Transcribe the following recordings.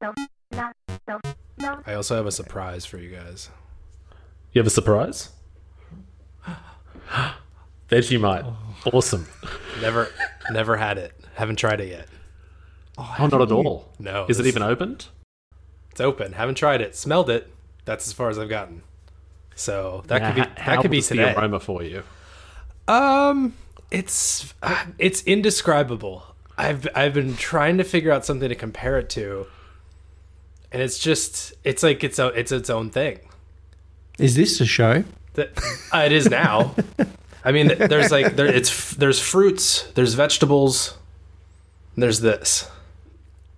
I also have a surprise for you guys. You have a surprise? Vegemite. Awesome. Never, never had it. Haven't tried it yet. Oh, not at all. No, Is it even opened? It's open. Haven't tried it. Smelled it. That's as far as I've gotten. So that Now, could be h- how that could be was today. the aroma for you? Um, it's uh, it's indescribable. I've I've been trying to figure out something to compare it to, and it's just it's like it's a, it's its own thing. Is this a show? That uh, it is now. I mean, there's like there it's there's fruits, there's vegetables, there's this.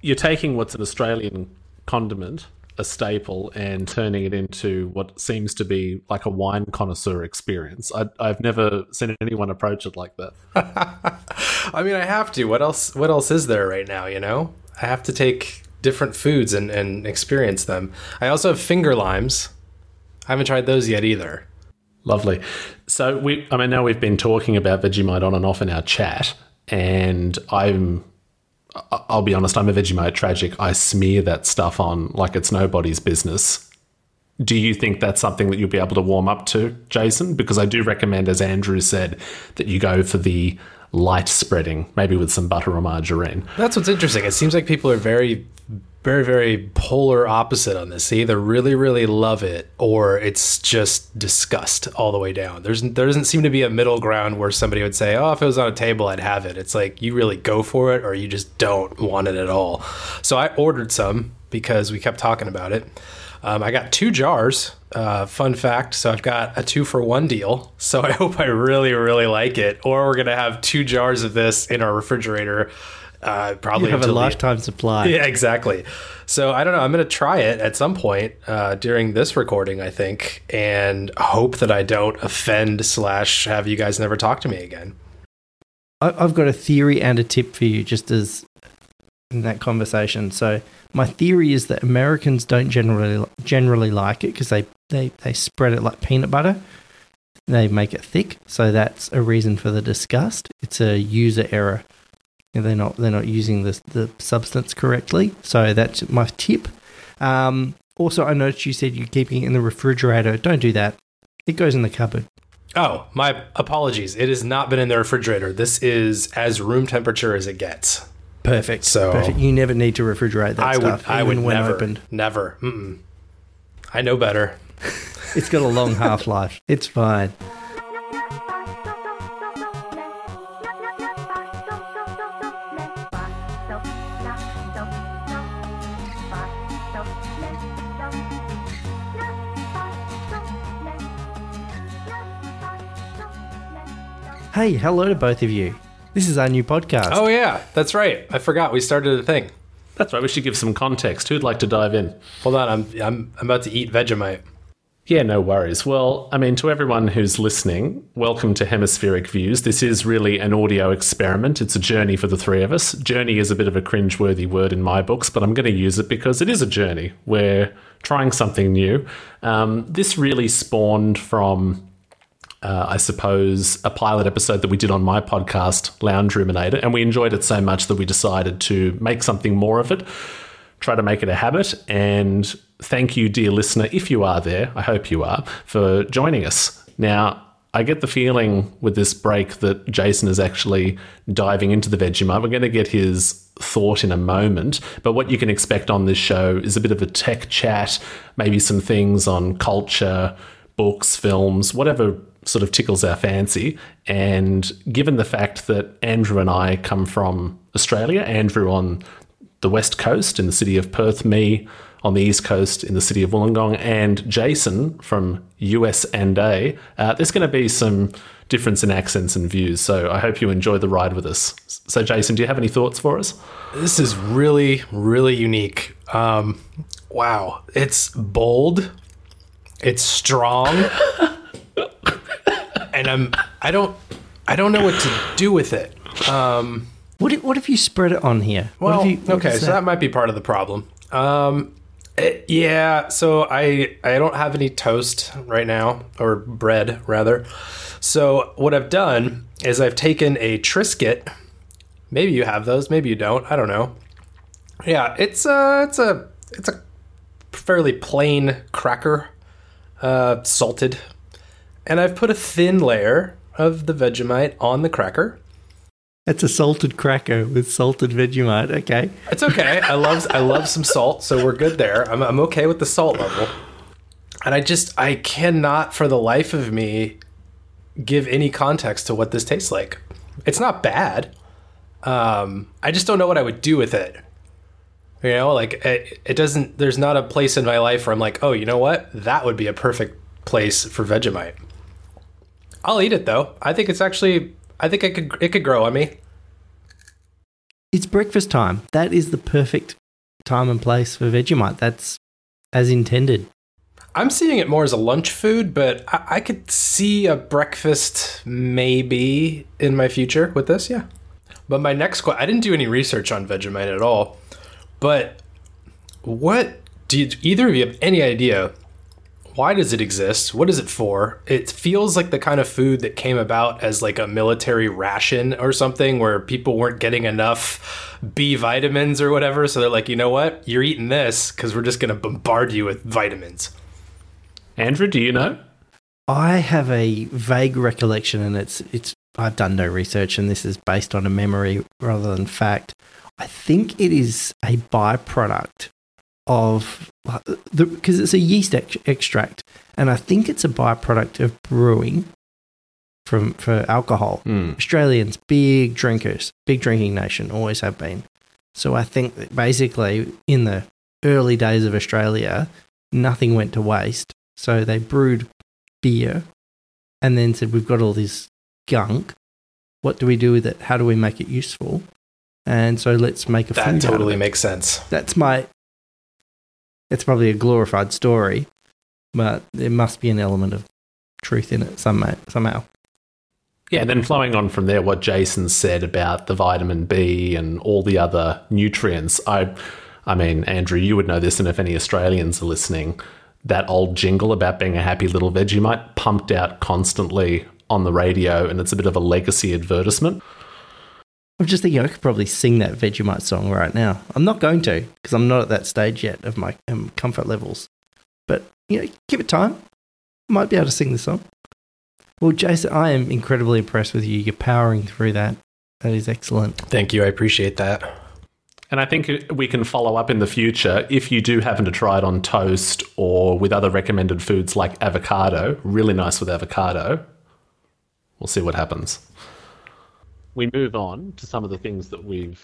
You're taking what's an Australian condiment, a staple, and turning it into what seems to be like a wine connoisseur experience. I, I've never seen anyone approach it like that. I mean, I have to. What else? What else is there right now? You know, I have to take different foods and and experience them. I also have finger limes. I haven't tried those yet either. Lovely. So we, I mean, now we've been talking about Vegemite on and off in our chat, and I'm, I'll be honest, I'm a Vegemite tragic. I smear that stuff on like it's nobody's business. Do you think that's something that you'll be able to warm up to, Jason? Because I do recommend, as Andrew said, that you go for the light spreading, maybe with some butter or margarine. That's what's interesting. It seems like people are very, very, very polar opposite on this. They either really, really love it or it's just disgust all the way down. There's there doesn't seem to be a middle ground where somebody would say, "Oh, if it was on a table, I'd have it." It's like you really go for it or you just don't want it at all. So I ordered some because we kept talking about it. Um, I got two jars. Uh, fun fact. So I've got a two for one deal. So I hope I really, really like it. Or we're gonna have two jars of this in our refrigerator. Uh, You probably have a until the- lifetime supply. yeah, exactly. So I don't know. I'm going to try it at some point uh, during this recording, I think, and hope that I don't offend slash have you guys never talk to me again. I, I've got a theory and a tip for you, just as in that conversation. So my theory is that Americans don't generally generally like it because they, they they spread it like peanut butter. They make it thick, so that's a reason for the disgust. It's a user error. They're not they're not using the the substance correctly. So that's my tip. Um, also, I noticed you said you're keeping it in the refrigerator. Don't do that. It goes in the cupboard. Oh, my apologies. It has not been in the refrigerator. This is as room temperature as it gets. Perfect. So- Perfect. You never need to refrigerate that I stuff. would. I would when never. opened. Never. Mm-mm. I know better. It's got a long half life. It's fine. Hey, hello to both of you. This is our new podcast. Oh yeah, that's right. I forgot we started a thing. That's right. We should give some context. Who'd like to dive in? Hold on. I'm I'm, I'm about to eat Vegemite. Yeah, no worries. Well, I mean, to everyone who's listening, welcome to Hemispheric Views. This is really an audio experiment. It's a journey for the three of us. Journey is a bit of a cringeworthy word in my books, but I'm going to use it because it is a journey. We're trying something new. Um, this really spawned from, uh, I suppose, a pilot episode that we did on my podcast, Lounge Ruminator, and we enjoyed it so much that we decided to make something more of it try to make it a habit. And thank you, dear listener, if you are there, I hope you are, for joining us. Now, I get the feeling with this break that Jason is actually diving into the Vegemite. We're going to get his thought in a moment, but what you can expect on this show is a bit of a tech chat, maybe some things on culture, books, films, whatever sort of tickles our fancy. And given the fact that Andrew and I come from Australia, Andrew on the west coast in the city of Perth, me on the east coast in the city of Wollongong, and Jason from US and A. Uh, there's going to be some difference in accents and views, so I hope you enjoy the ride with us. So, Jason, do you have any thoughts for us? This is really, really unique. Um, wow, it's bold, it's strong, and I'm I don't I don't know what to do with it. Um, What if, what if you spread it on here? Well, if you, okay, so that might be part of the problem. Um, it- yeah, so I I don't have any toast right now or bread rather. So what I've done is I've taken a Triscuit. Maybe you have those, maybe you don't. I don't know. Yeah, it's a it's a it's a fairly plain cracker, uh, salted, and I've put a thin layer of the Vegemite on the cracker. It's a salted cracker with salted Vegemite. Okay. It's okay. I love I love some salt, so we're good there. I'm I'm okay with the salt level. And I just I cannot for the life of me give any context to what this tastes like. It's not bad. Um, I just don't know what I would do with it. You know, like it, it doesn't. There's not a place in my life where I'm like, oh, you know what? That would be a perfect place for Vegemite. I'll eat it though. I think it's actually. I think it could. It could grow on me. It's breakfast time. That is the perfect time and place for Vegemite. That's as intended. I'm seeing it more as a lunch food, but I, I could see a breakfast maybe in my future with this. Yeah. But my next question, I didn't do any research on Vegemite at all. But what do you, either of you have any idea? Why does it exist? What is it for? It feels like the kind of food that came about as like a military ration or something where people weren't getting enough B vitamins or whatever. So they're like, you know what? You're eating this because we're just going to bombard you with vitamins. Andrew, do you know? I have a vague recollection, and it's it's. I've done no research, and this is based on a memory rather than fact. I think it is a byproduct of the because it's a yeast ex- extract, and I think it's a byproduct of brewing from for alcohol. Mm. Australians big drinkers, big drinking nation, always have been. So I think that basically in the early days of Australia, nothing went to waste. So they brewed beer and then said, We've got all this gunk. What do we do with it? How do we make it useful? And so let's make a that totally out of it. makes sense. That's my. It's probably a glorified story, but there must be an element of truth in it somehow. somehow. Yeah, and then flowing on from there, what Jason said about the vitamin B and all the other nutrients. I, I mean, Andrew, you would know this, and if any Australians are listening, that old jingle about being a happy little Vegemite pumped out constantly on the radio, and it's a bit of a legacy advertisement. I'm just thinking I could probably sing that Vegemite song right now. I'm not going to because I'm not at that stage yet of my um, comfort levels. But you know, give it time. Might be able to sing the song. Well, Jason, I am incredibly impressed with you. You're powering through that. That is excellent. Thank you. I appreciate that. And I think we can follow up in the future if you do happen to try it on toast or with other recommended foods like avocado. Really nice with avocado. We'll see what happens. We move on to some of the things that we've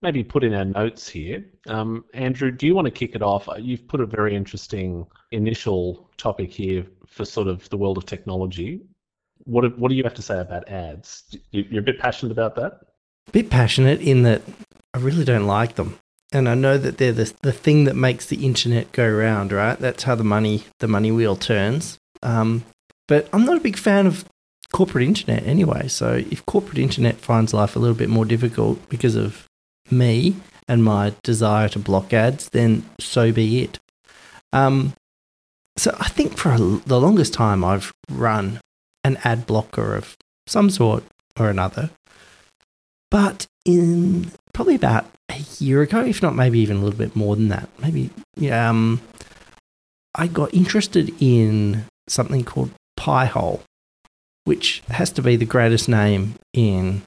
maybe put in our notes here. Um, Andrew, do you want to kick it off? You've put a very interesting initial topic here for sort of the world of technology. What, what do you have to say about ads? You're a bit passionate about that? A bit passionate in that I really don't like them. And I know that they're the, the thing that makes the internet go round, right? That's how the money the money wheel turns. Um, but I'm not a big fan of corporate internet anyway. So if corporate internet finds life a little bit more difficult because of me and my desire to block ads, then so be it. Um, so I think for a, the longest time I've run an ad blocker of some sort or another. But in probably about a year ago, if not maybe even a little bit more than that, maybe yeah, um, I got interested in something called Pi-hole, which has to be the greatest name in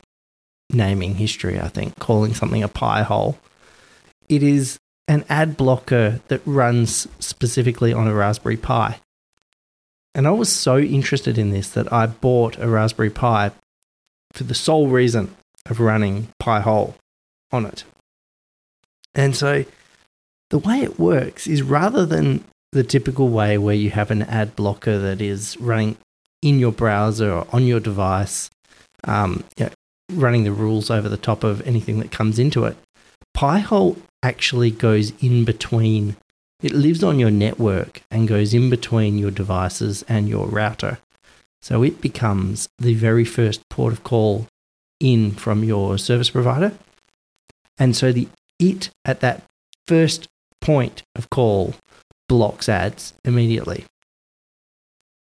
naming history, I think, calling something a pie hole. It is an ad blocker that runs specifically on a Raspberry Pi. And I was so interested in this that I bought a Raspberry Pi for the sole reason of running Pi-hole on it. And so the way it works is rather than the typical way where you have an ad blocker that is running in your browser or on your device, um, yeah, running the rules over the top of anything that comes into it, Pi-hole actually goes in between. It lives on your network and goes in between your devices and your router. So it becomes the very first port of call in from your service provider. And so the it at that first point of call blocks ads immediately,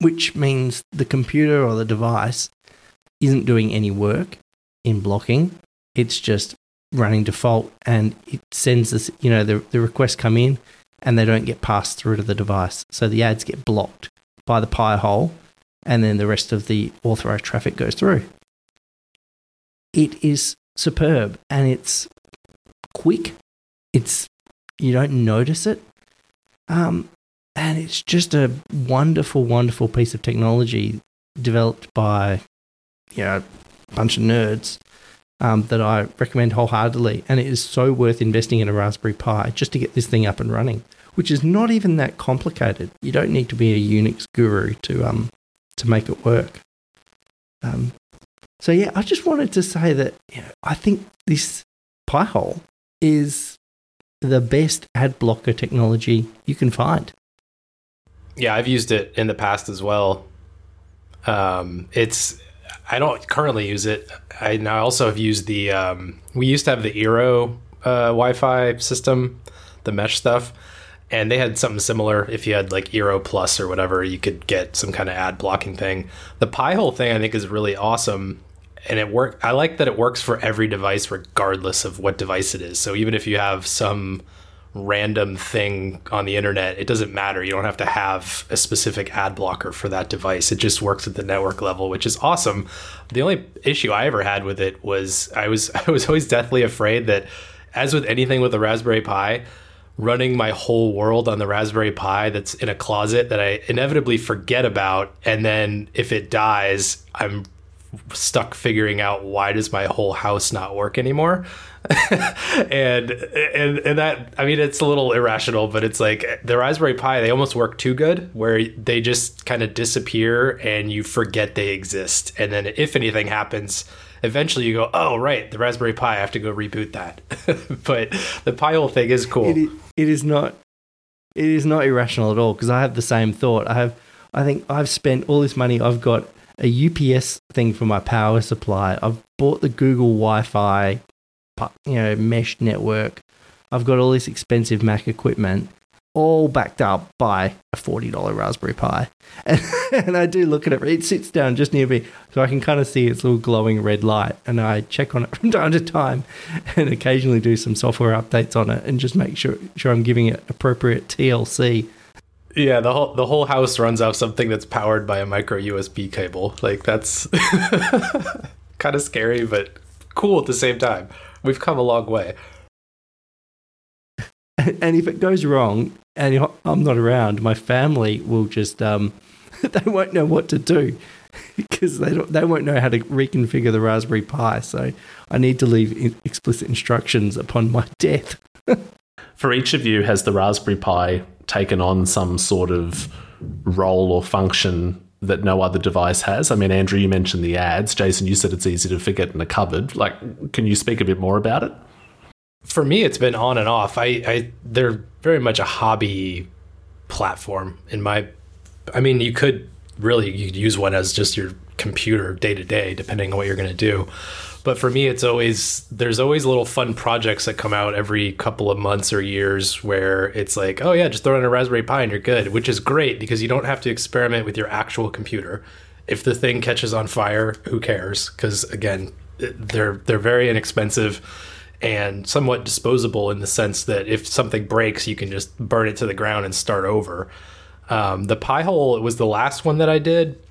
which means the computer or the device isn't doing any work in blocking. It's just running default and it sends this, you know, the, the requests come in and they don't get passed through to the device. So the ads get blocked by the pie hole and then the rest of the authorized traffic goes through. It is superb and it's quick. It's you don't notice it. Um, and it's just a wonderful, wonderful piece of technology developed by you know, a bunch of nerds um, that I recommend wholeheartedly. And it is so worth investing in a Raspberry Pi just to get this thing up and running, which is not even that complicated. You don't need to be a Unix guru to um to make it work. Um, so yeah, I just wanted to say that you know, I think this Pi-hole is the best ad blocker technology you can find. Yeah, I've used it in the past as well. Um, it's I don't currently use it. I now also have used the um, we used to have the Eero uh, Wi-Fi system, the mesh stuff, and they had something similar. If you had like Eero Plus or whatever, you could get some kind of ad blocking thing. The Pi-hole thing I think is really awesome, and it work. I like that it works for every device regardless of what device it is. So even if you have some random thing on the internet, it doesn't matter. You don't have to have a specific ad blocker for that device. It just works at the network level, which is awesome. The only issue I ever had with it was I was I was always deathly afraid that as with anything with a Raspberry Pi, running my whole world on the Raspberry Pi that's in a closet that I inevitably forget about and then if it dies, I'm stuck figuring out why does my whole house not work anymore and and and that i mean it's a little irrational but it's like the raspberry pi they almost work too good where they just kind of disappear and you forget they exist. And then if anything happens eventually you go oh right the raspberry pi i have to go reboot that. But the pi hole thing is cool. It it is not it is not irrational at all because i have the same thought. I have i think i've spent all this money. I've got a UPS thing for my power supply. I've bought the Google Wi-Fi, you know, mesh network. I've got all this expensive Mac equipment, all backed up by a forty dollar Raspberry Pi, and, and, I do look at it. It sits down just near me, so I can kind of see its little glowing red light, and I check on it from time to time, and occasionally do some software updates on it, and just make sure sure I'm giving it appropriate TLC yeah, the whole the whole house runs off something that's powered by a micro USB cable. Like that's kind of scary, but cool at the same time. We've come a long way. And if it goes wrong and I'm not around, my family will just um, they won't know what to do because they don't, they won't know how to reconfigure the Raspberry Pi. So I need to leave explicit instructions upon my death. For each of you, has the Raspberry Pi taken on some sort of role or function that no other device has? I mean, Andrew, you mentioned the ads. Jason, you said it's easy to forget in a cupboard. Like, can you speak a bit more about it? For me, it's been on and off. I, I they're very much a hobby platform. In my, I mean, you could really you could use one as just your computer day to day, depending on what you're going to do. But for me, it's always there's always little fun projects that come out every couple of months or years where it's like, oh yeah, just throw in a Raspberry Pi and you're good, which is great because you don't have to experiment with your actual computer. If the thing catches on fire, who cares? Because again, they're they're very inexpensive and somewhat disposable in the sense that if something breaks, you can just burn it to the ground and start over. Um, the Pi-hole it was the last one that I did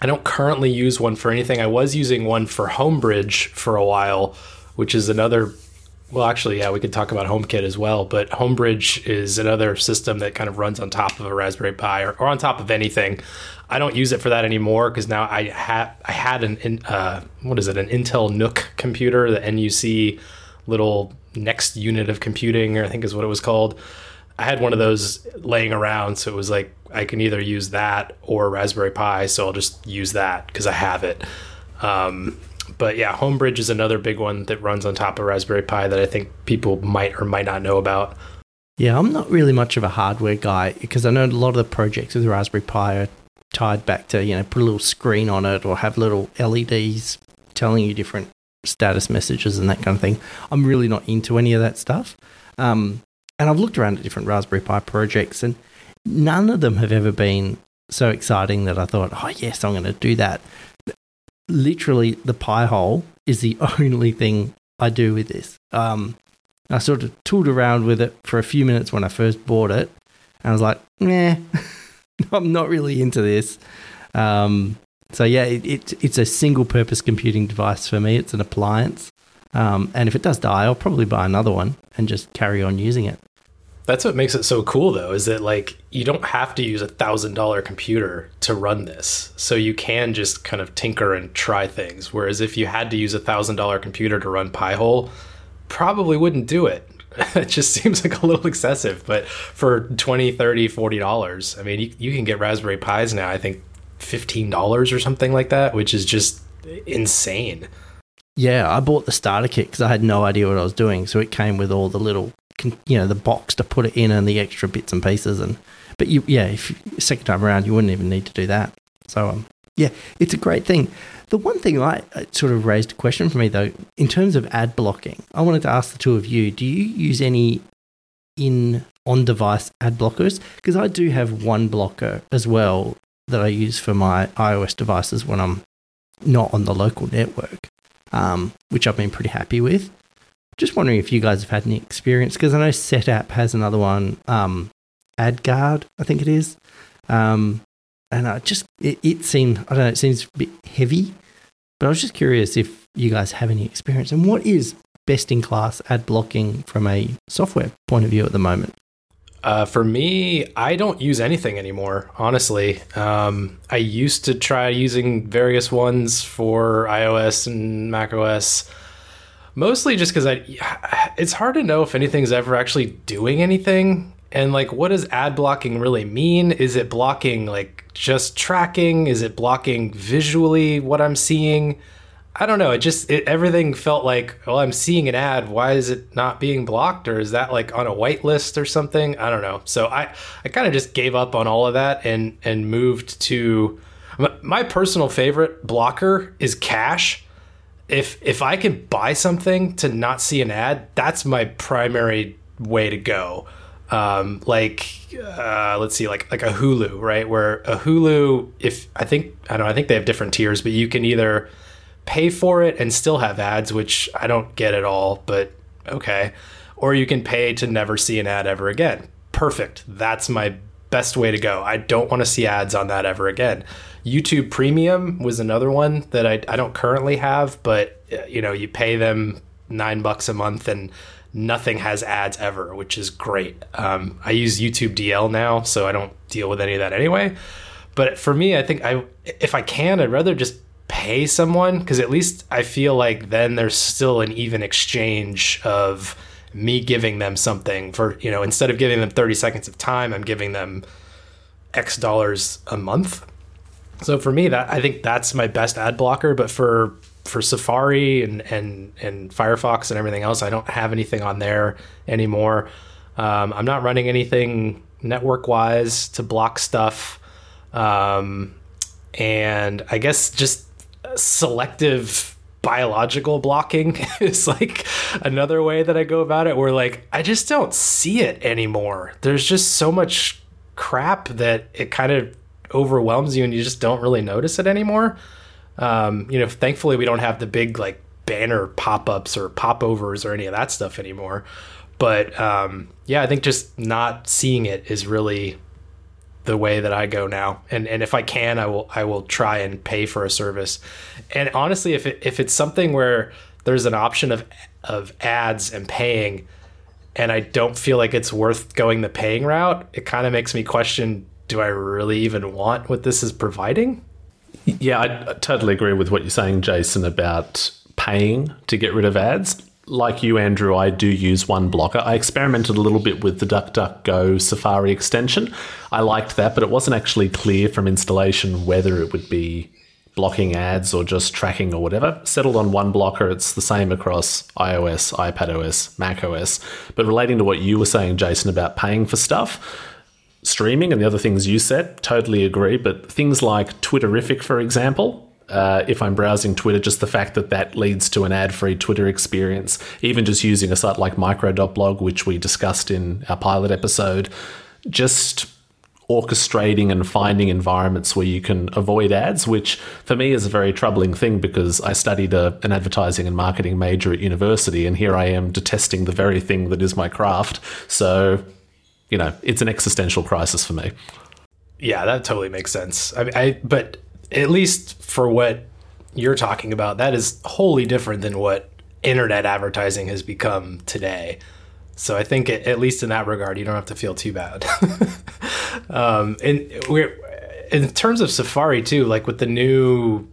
I don't currently use one for anything. I was using one for Homebridge for a while, which is another. Well, actually, yeah, we could talk about HomeKit as well. But Homebridge is another system that kind of runs on top of a Raspberry Pi or, or on top of anything. I don't use it for that anymore because now I had I had an uh, what is it an Intel NUC computer, the NUC little next unit of computing, I think is what it was called. I had one of those laying around, so it was like I can either use that or Raspberry Pi, so I'll just use that because I have it. Um, but yeah, Homebridge is another big one that runs on top of Raspberry Pi that I think people might or might not know about. Yeah, I'm not really much of a hardware guy because I know a lot of the projects with Raspberry Pi are tied back to, you know, put a little screen on it or have little LEDs telling you different status messages and that kind of thing. I'm really not into any of that stuff. Um, and I've looked around at different Raspberry Pi projects, and none of them have ever been so exciting that I thought, oh, yes, I'm going to do that. Literally, the pie hole is the only thing I do with this. Um, I sort of tooled around with it for a few minutes when I first bought it, and I was like, nah, I'm not really into this. Um, so yeah, it, it, it's a single purpose computing device for me. It's an appliance. Um, and if it does die, I'll probably buy another one and just carry on using it. That's what makes it so cool, though, is that like you don't have to use a thousand dollar computer to run this, so you can just kind of tinker and try things. Whereas if you had to use a thousand dollar computer to run Pi-hole, probably wouldn't do it. it just seems like a little excessive. But for 20 30 40 dollars, I mean, you, you can get Raspberry Pis now. I think fifteen dollars or something like that, which is just insane. Yeah, I bought the starter kit because I had no idea what I was doing. So it came with all the little, you know, the box to put it in and the extra bits and pieces. And but you, yeah, if second time around, you wouldn't even need to do that. So um, yeah, it's a great thing. The one thing I sort of raised a question for me though, in terms of ad blocking, I wanted to ask the two of you: Do you use any in on device ad blockers? Because I do have 1Blocker as well that I use for my iOS devices when I'm not on the local network um, which I've been pretty happy with. Just wondering if you guys have had any experience because I know Setapp has another one, um, AdGuard, I think it is. Um, and I just, it, it seemed, I don't know, it seems a bit heavy, but I was just curious if you guys have any experience and what is best in class ad blocking from a software point of view at the moment? Uh, for me, I don't use anything anymore, honestly. Um, I used to try using various ones for iOS and macOS, mostly just because I. It's hard to know if anything's ever actually doing anything. And like, what does ad blocking really mean? Is it blocking like just tracking? Is it blocking visually what I'm seeing? I don't know. It just it, everything felt like, well, I'm seeing an ad. Why is it not being blocked, or is that like on a whitelist or something? I don't know. So I I kind of just gave up on all of that and and moved to my personal favorite blocker is cash. If if I can buy something to not see an ad, that's my primary way to go. Um, like uh, let's see, like like a Hulu, right? Where a Hulu, if I think I don't know, I think they have different tiers, but you can either pay for it and still have ads, which I don't get at all, but okay. Or you can pay to never see an ad ever again. Perfect. That's my best way to go. I don't want to see ads on that ever again. YouTube Premium was another one that I, I don't currently have, but you know, you pay them nine bucks a month and nothing has ads ever, which is great. Um, I use YouTube DL now, so I don't deal with any of that anyway. But for me, I think I if I can, I'd rather just pay someone? Because at least I feel like then there's still an even exchange of me giving them something for you know instead of giving them 30 seconds of time I'm giving them x dollars a month. So for me that I think that's my best ad blocker but for for Safari and and and Firefox and everything else I don't have anything on there anymore. Um, I'm not running anything network wise to block stuff. Um, and I guess just selective biological blocking is like another way that I go about it where like I just don't see it anymore. There's just so much crap that it kind of overwhelms you and you just don't really notice it anymore. Um, you know, thankfully we don't have the big like banner pop-ups or popovers or any of that stuff anymore. But um, yeah, I think just not seeing it is really the way that I go now. And and if I can, I will I will try and pay for a service. And honestly, if it, if it's something where there's an option of of ads and paying, and I don't feel like it's worth going the paying route, it kind of makes me question: Do I really even want what this is providing? Yeah, I, I totally agree with what you're saying, Jason, about paying to get rid of ads like you, Andrew, I do use 1Blocker. I experimented a little bit with the DuckDuckGo Safari extension. I liked that, but it wasn't actually clear from installation whether it would be blocking ads or just tracking or whatever. Settled on 1Blocker. It's the same across iOS, iPadOS, macOS. But relating to what you were saying, Jason, about paying for stuff, streaming and the other things you said, totally agree. But things like Twitterrific, for example, uh, if I'm browsing Twitter, just the fact that that leads to an ad free Twitter experience, even just using a site like micro.blog, which we discussed in our pilot episode, just orchestrating and finding environments where you can avoid ads, which for me is a very troubling thing because I studied a, an advertising and marketing major at university, and here I am detesting the very thing that is my craft. So, you know, it's an existential crisis for me. Yeah, that totally makes sense. I, I but at least for what you're talking about, that is wholly different than what internet advertising has become today. So I think it, at least in that regard, you don't have to feel too bad. um, and we're in terms of Safari too, like with the new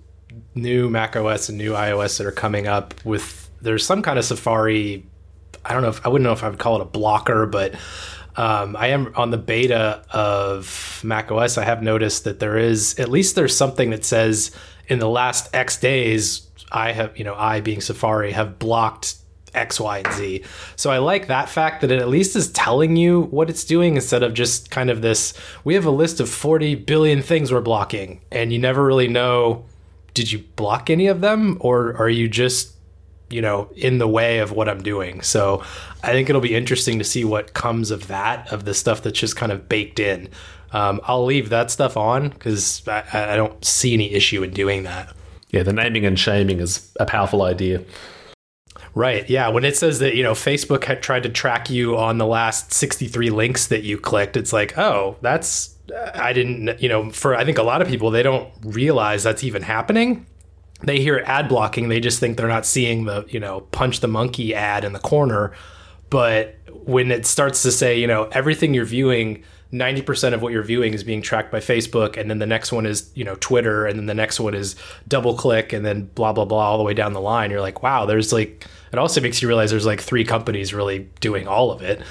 new Mac OS and new iOS that are coming up with there's some kind of Safari. I don't know if I wouldn't know if I would call it a blocker, but um, I am on the beta of Mac OS. I have noticed that there is at least there's something that says in the last X days I have you know I being Safari have blocked X, Y, and Z. So I like that fact that it at least is telling you what it's doing instead of just kind of this we have a list of 40 billion things we're blocking, and you never really know did you block any of them or are you just you know in the way of what I'm doing. So I think it'll be interesting to see what comes of that of the stuff that's just kind of baked in. Um, I'll leave that stuff on because I, I don't see any issue in doing that. Yeah, the naming and shaming is a powerful idea. Right. Yeah. When it says that, you know, Facebook had tried to track you on the last 63 links that you clicked, it's like, oh, that's, I didn't, you know, for I think a lot of people, they don't realize that's even happening. They hear ad blocking, they just think they're not seeing the, you know, punch the monkey ad in the corner. But when it starts to say, you know, everything you're viewing, 90% of what you're viewing is being tracked by Facebook and then the next one is, you know, Twitter and then the next one is DoubleClick and then blah blah blah all the way down the line. You're like, wow, there's like it also makes you realize there's like three companies really doing all of it.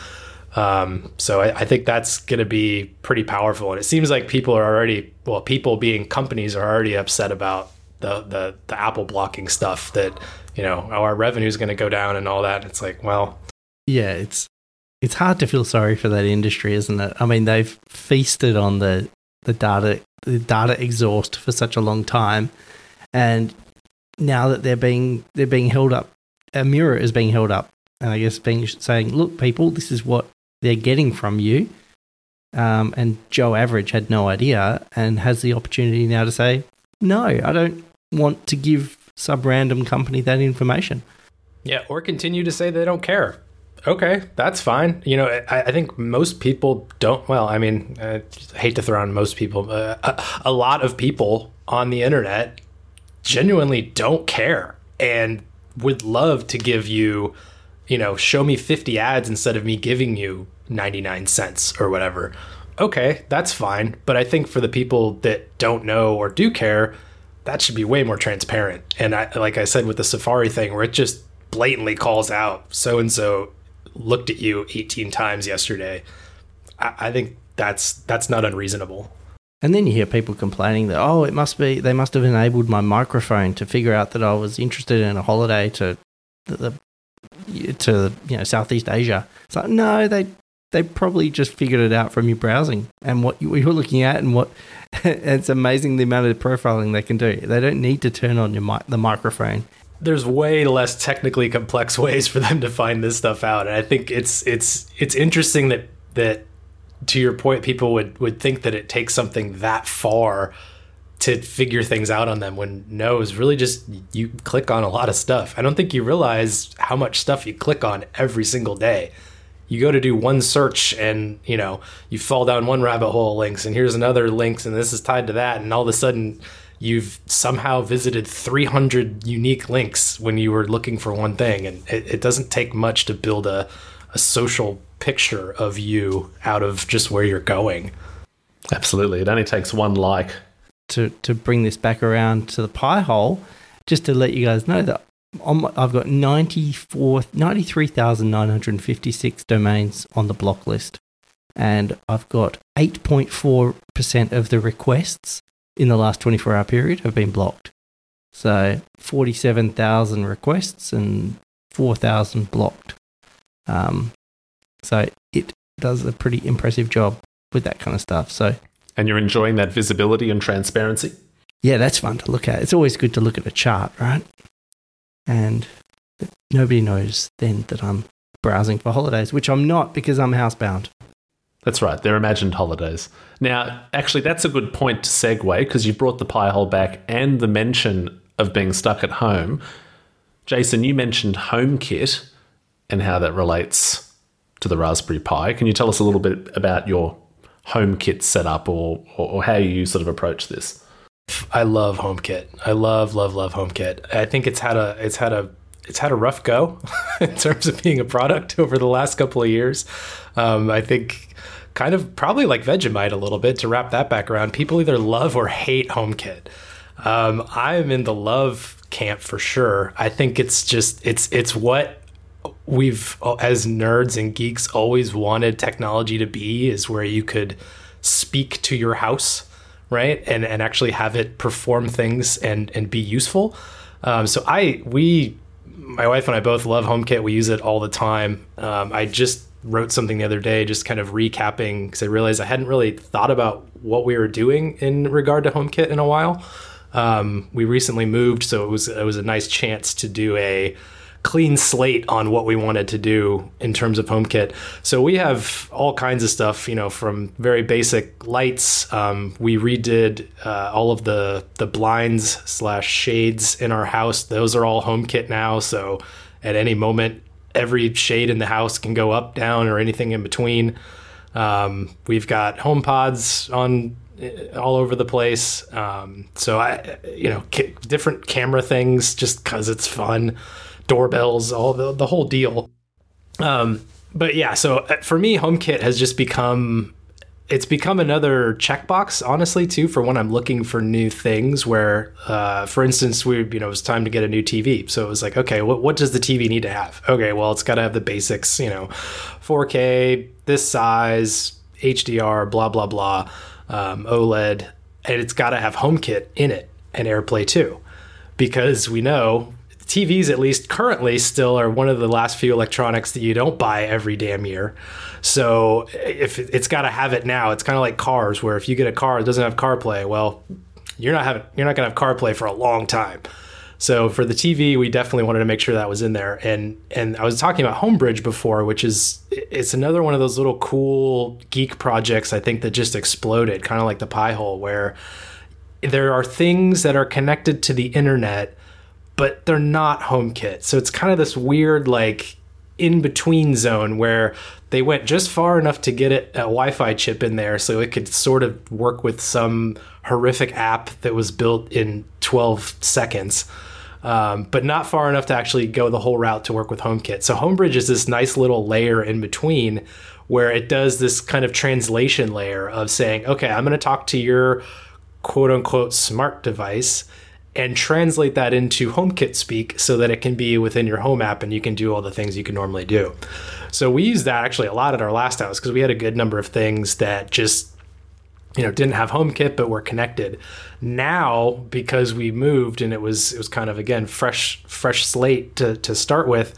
Um, so I, I, think that's going to be pretty powerful. And it seems like people are already, well, people being companies are already upset about the, the, the Apple blocking stuff that, you know, oh, our revenue is going to go down and all that. It's like, well, yeah, it's, it's hard to feel sorry for that industry, isn't it? I mean, they've feasted on the, the data, the data exhaust for such a long time. And now that they're being, they're being held up a mirror is being held up, and I guess being saying, "Look, people, this is what they're getting from you." Um, and Joe Average had no idea, and has the opportunity now to say, "No, I don't want to give sub random company that information." Yeah, or continue to say they don't care. Okay, that's fine. You know, I, I think most people don't. Well, I mean, I hate to throw on most people. Uh, a, a lot of people on the internet genuinely don't care, and would love to give you, you know, show me 50 ads instead of me giving you 99 cents or whatever. Okay, that's fine. But I think for the people that don't know or do care, that should be way more transparent. And I, like I said with the Safari thing, where it just blatantly calls out so and so looked at you 18 times yesterday. I, I think that's that's not unreasonable. And then you hear people complaining that, oh, it must be, they must have enabled my microphone to figure out that I was interested in a holiday to the, to, you know, Southeast Asia. It's like, no, they, they probably just figured it out from your browsing and what you, are looking at and what, it's amazing the amount of profiling they can do. They don't need to turn on your mic, the microphone. There's way less technically complex ways for them to find this stuff out. And I think it's, it's, it's interesting that, that to your point, people would would think that it takes something that far to figure things out on them when no, it's really just you click on a lot of stuff. I don't think you realize how much stuff you click on every single day. You go to do one search and you know you fall down one rabbit hole of links and here's another links and this is tied to that and all of a sudden you've somehow visited 300 unique links when you were looking for one thing and it, it doesn't take much to build a, a social picture of you out of just where you're going. Absolutely. It only takes one like. To, to bring this back around to the Pi-hole, just to let you guys know that my, I've got 94, 93,956 domains on the block list. And I've got 8.4% of the requests in the last 24 hour period have been blocked. So 47,000 requests and 4,000 blocked. Um, so it does a pretty impressive job with that kind of stuff. So and you're enjoying that visibility and transparency? Yeah, that's fun to look at. It's always good to look at a chart, right? And nobody knows then that I'm browsing for holidays, which I'm not because I'm housebound. That's right. They're imagined holidays. Now, actually, that's a good point to segue because you've brought the pie hole back and the mention of being stuck at home. Jason, you mentioned HomeKit and how that relates to the Raspberry Pi. Can you tell us a little bit about your HomeKit setup or, or, or how you sort of approach this? I love HomeKit. I love, love, love HomeKit. I think it's had a it's had a it's had a rough go in terms of being a product over the last couple of years. Um, I think kind of probably like Vegemite a little bit to wrap that back around. People either love or hate HomeKit. Um, I'm in the love camp for sure. I think it's just it's it's what we've as nerds and geeks always wanted technology to be is where you could speak to your house right? And and actually have it perform things and and be useful. Um, so i we my wife and i both love homekit. We use it all the time. Um, i just wrote something the other day just kind of recapping because i realized i hadn't really thought about what we were doing in regard to homekit in a while. Um, we recently moved so it was it was a nice chance to do a clean slate on what we wanted to do in terms of HomeKit. So we have all kinds of stuff, you know, from very basic lights. Um, we redid uh, all of the the blinds slash shades in our house. Those are all HomeKit now. So at any moment, every shade in the house can go up, down, or anything in between. Um, we've got home pods on uh, all over the place. Um, so I, you know, ca- different camera things just because it's fun doorbells, all the, the whole deal. Um, but yeah, so uh, for me, HomeKit has just become it's become another checkbox, honestly, too, for when I'm looking for new things. Where, uh, for instance, we you know it was time to get a new TV, so it was like, okay, what what does the TV need to have? Okay, well, it's got to have the basics, you know, 4K, this size, HDR, blah blah blah, um, OLED, and it's got to have HomeKit in it and AirPlay too, because we know TVs, at least currently, still are one of the last few electronics that you don't buy every damn year. So if it's got to have it now, it's kind of like cars, where if you get a car that doesn't have CarPlay, well, you're not having you're not going to have CarPlay for a long time. So for the TV, we definitely wanted to make sure that was in there. And and I was talking about Homebridge before, which is it's another one of those little cool geek projects I think that just exploded, kind of like the Pi hole, where there are things that are connected to the internet but they're not HomeKit. So it's kind of this weird like in between zone where they went just far enough to get it a Wi-Fi chip in there so it could sort of work with some horrific app that was built in 12 seconds. Um, but not far enough to actually go the whole route to work with HomeKit. So Homebridge is this nice little layer in between where it does this kind of translation layer of saying, okay, I'm going to talk to your quote unquote smart device and translate that into HomeKit speak so that it can be within your home app and you can do all the things you can normally do. So we used that actually a lot at our last house because we had a good number of things that just you know didn't have HomeKit but were connected. Now because we moved and it was it was kind of again fresh fresh slate to to start with,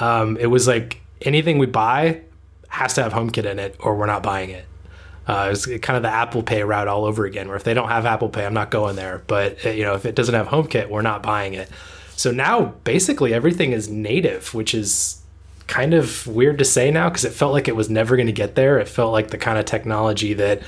um, it was like anything we buy has to have HomeKit in it or we're not buying it. Uh, it's kind of the Apple Pay route all over again, where if they don't have Apple Pay, I'm not going there. But uh, you know, if it doesn't have HomeKit, we're not buying it. So now basically everything is native, which is kind of weird to say now because it felt like it was never going to get there. It felt like the kind of technology that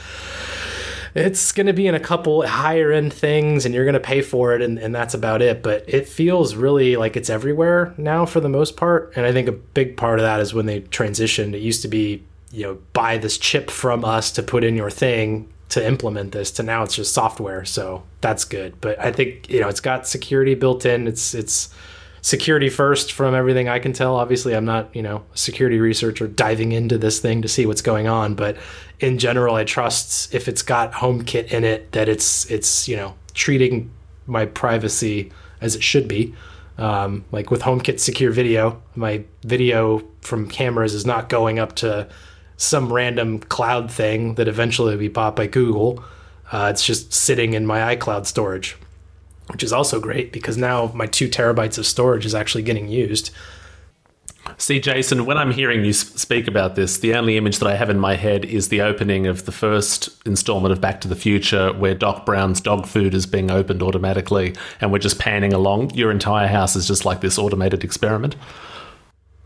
it's going to be in a couple higher end things and you're going to pay for it and, and that's about it. But it feels really like it's everywhere now for the most part. And I think a big part of that is when they transitioned. It used to be you know buy this chip from us to put in your thing to implement this to now it's just software so that's good. But i think you know it's got security built in. It's it's security first from everything i can tell. Obviously i'm not you know a security researcher diving into this thing to see what's going on but in general i trust if it's got homekit in it that it's it's you know treating my privacy as it should be. Um, like with homekit secure video my video from cameras is not going up to some random cloud thing that eventually will be bought by Google. Uh, it's just sitting in my iCloud storage, which is also great because now my two terabytes of storage is actually getting used. See, Jason, when I'm hearing you speak about this, the only image that I have in my head is the opening of the first installment of Back to the Future, where Doc Brown's dog food is being opened automatically and we're just panning along. Your entire house is just like this automated experiment.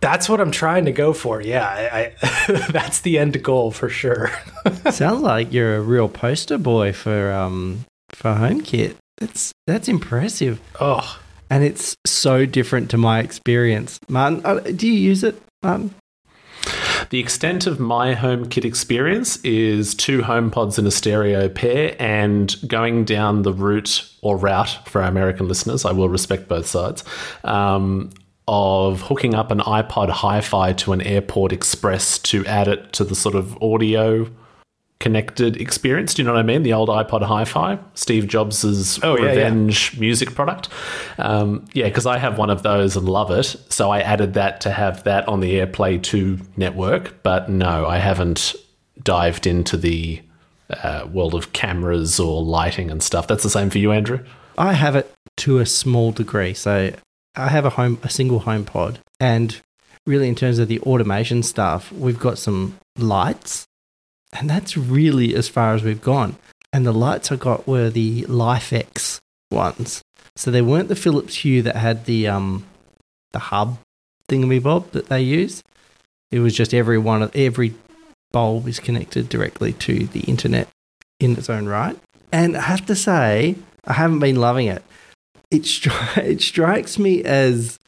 That's what I'm trying to go for. Yeah, I, I that's the end goal for sure. Sounds like you're a real poster boy for um for HomeKit. That's that's impressive. Oh, and it's so different to my experience. Martin, uh, do you use it, Martin? The extent of my HomeKit experience is two HomePods in a stereo pair and going down the route or route for our American listeners, I will respect both sides, um, of hooking up an iPod Hi Fi to an Airport Express to add it to the sort of audio connected experience. Do you know what I mean? The old iPod Hi-Fi, Steve Jobs's Oh, yeah, revenge music product. Um, yeah, because I have one of those and love it. So I added that to have that on the AirPlay 2 network. But no, I haven't dived into the uh, world of cameras or lighting and stuff. That's the same for you, Andrew. I have it to a small degree. So I have a home, a single home pod, and really, in terms of the automation stuff, we've got some lights, and that's really as far as we've gone. And the lights I got were the LIFX ones, so they weren't the Philips Hue that had the um the hub thingamabob that they use. It was just every one of every bulb is connected directly to the internet in its own right. And I have to say, I haven't been loving it. It, stri- it strikes me as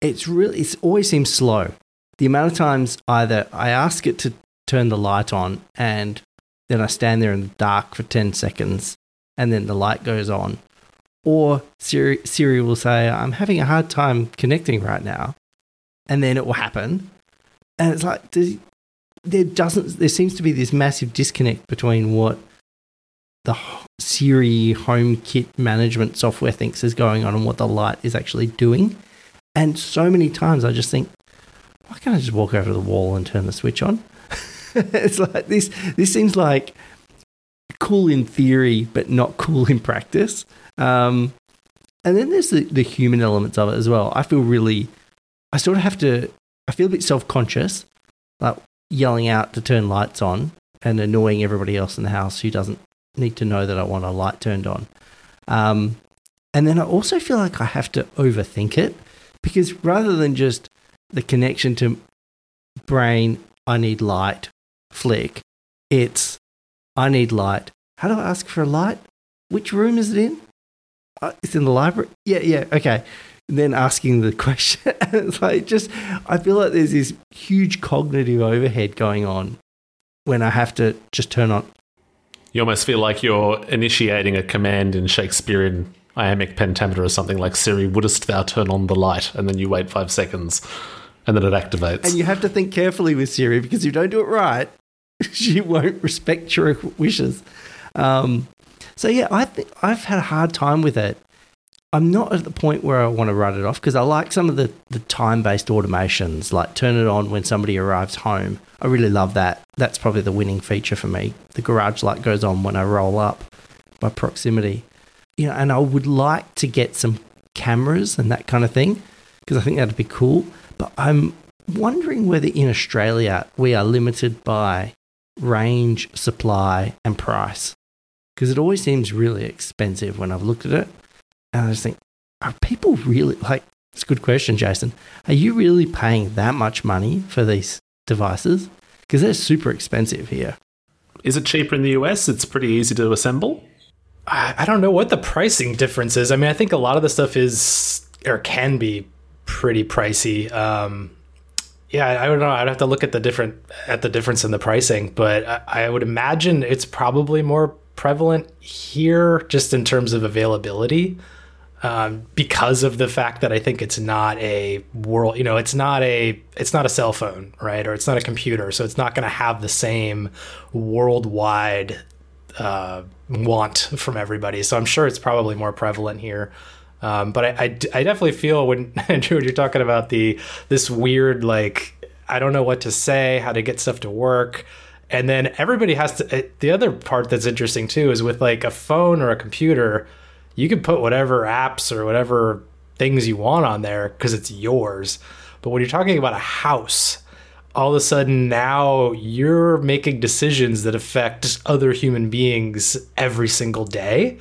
it's really, it always seems slow. The amount of times either I ask it to turn the light on and then I stand there in the dark for 10 seconds and then the light goes on. Or Siri, Siri will say, I'm having a hard time connecting right now. And then it will happen. And it's like, does, there doesn't, there seems to be this massive disconnect between what the Siri HomeKit management software thinks is going on and what the light is actually doing. And so many times I just think, why can't I just walk over to the wall and turn the switch on? it's like this. This seems like cool in theory, but not cool in practice. Um, and then there's the, the human elements of it as well. I feel really, I sort of have to, I feel a bit self conscious, like yelling out to turn lights on and annoying everybody else in the house who doesn't need to know that I want a light turned on. Um, and then I also feel like I have to overthink it because rather than just the connection to brain, I need light, flick, it's I need light. How do I ask for a light? Which room is it in? Uh, it's in the library. Yeah, yeah, okay. And then asking the question. it's like just, I feel like there's this huge cognitive overhead going on when I have to just turn on. You almost feel like you're initiating a command in Shakespearean iambic pentameter or something like Siri, wouldst thou turn on the light? And then you wait five seconds and then it activates. And you have to think carefully with Siri because if you don't do it right, she won't respect your wishes. Um, so yeah, I think I've had a hard time with it. I'm not at the point where I want to write it off because I like some of the, the time based automations, like turn it on when somebody arrives home. I really love that. That's probably the winning feature for me. The garage light goes on when I roll up by proximity. You know, and I would like to get some cameras and that kind of thing because I think that'd be cool. But I'm wondering whether in Australia we are limited by range, supply, and price because it always seems really expensive when I've looked at it. And I just think, are people really like? It's a good question, Jason. Are you really paying that much money for these devices? Because they're super expensive here. Is it cheaper in the US? It's pretty easy to assemble. I, I don't know what the pricing difference is. I mean, I think a lot of the stuff is or can be pretty pricey. Um, yeah, I don't know. I'd have to look at the different at the difference in the pricing, but I, I would imagine it's probably more prevalent here, just in terms of availability, um, because of the fact that I think it's not a world. You know, it's not a it's not a cell phone, right? Or it's not a computer, so it's not going to have the same worldwide uh, want from everybody. So I'm sure it's probably more prevalent here. Um, but I, I, I, definitely feel when Andrew, when you're talking about the this weird like I don't know what to say, how to get stuff to work, and then everybody has to. The other part that's interesting too is with like a phone or a computer, you can put whatever apps or whatever things you want on there because it's yours. But when you're talking about a house, all of a sudden now you're making decisions that affect other human beings every single day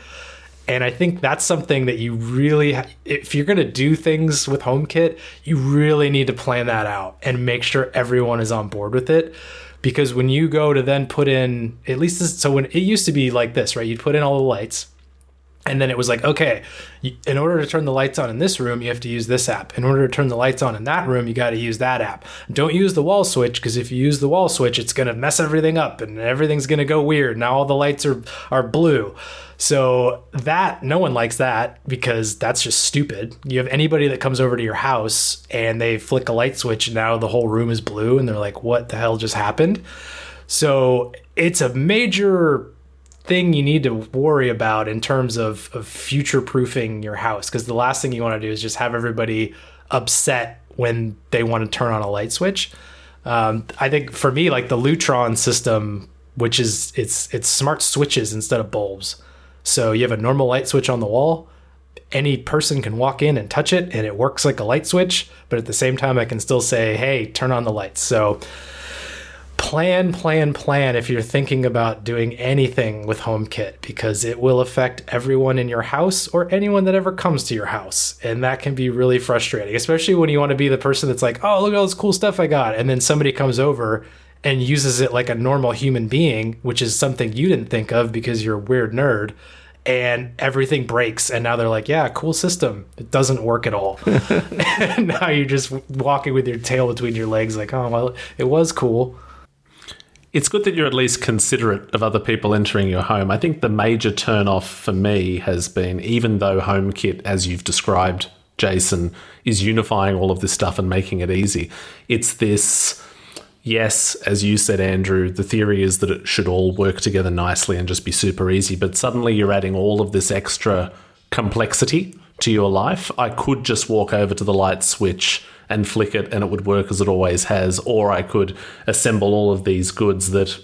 And I think that's something that you really, if you're going to do things with HomeKit, you really need to plan that out and make sure everyone is on board with it. Because when you go to then put in, at least this, so when it used to be like this, right? You'd put in all the lights, and then it was like, okay, in order to turn the lights on in this room, you have to use this app. In order to turn the lights on in that room, you got to use that app. Don't use the wall switch because if you use the wall switch, it's going to mess everything up and everything's going to go weird. Now all the lights are are blue. So that no one likes that because that's just stupid. You have anybody that comes over to your house and they flick a light switch and now the whole room is blue and they're like, "What the hell just happened?" So it's a major thing you need to worry about in terms of, of future proofing your house because the last thing you want to do is just have everybody upset when they want to turn on a light switch. Um, I think for me, like the Lutron system, which is it's it's smart switches instead of bulbs. So you have a normal light switch on the wall. Any person can walk in and touch it, and it works like a light switch. But at the same time, I can still say, "Hey, turn on the lights." So plan, plan, plan if you're thinking about doing anything with HomeKit because it will affect everyone in your house or anyone that ever comes to your house. And that can be really frustrating, especially when you want to be the person that's like, oh, look at all this cool stuff I got. And then somebody comes over and uses it like a normal human being, which is something you didn't think of because you're a weird nerd. And everything breaks, and now they're like, "Yeah, cool system. It doesn't work at all." and now you're just walking with your tail between your legs, like, "Oh well, it was cool." It's good that you're at least considerate of other people entering your home. I think the major turn off for me has been even though HomeKit, as you've described, Jason, is unifying all of this stuff and making it easy. It's this yes, as you said, Andrew, the theory is that it should all work together nicely and just be super easy, but suddenly you're adding all of this extra complexity to your life. I could just walk over to the light switch and flick it and it would work as it always has, or I could assemble all of these goods that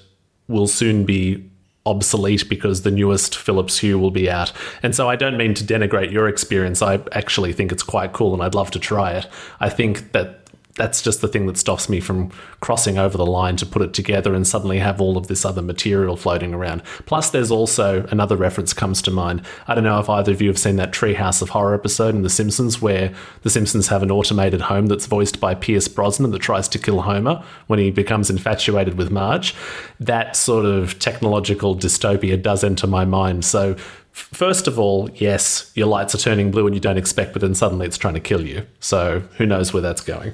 will soon be obsolete because the newest Philips Hue will be out. And so I don't mean to denigrate your experience. I actually think it's quite cool and I'd love to try it. I think that that's just the thing that stops me from crossing over the line to put it together and suddenly have all of this other material floating around. Plus, there's also another reference comes to mind. I don't know if either of you have seen that Treehouse of Horror episode in The Simpsons where The Simpsons have an automated home that's voiced by Pierce Brosnan that tries to kill Homer when he becomes infatuated with Marge. That sort of technological dystopia does enter my mind. So, First of all, yes, your lights are turning blue and you don't expect, but then suddenly it's trying to kill you. So who knows where that's going.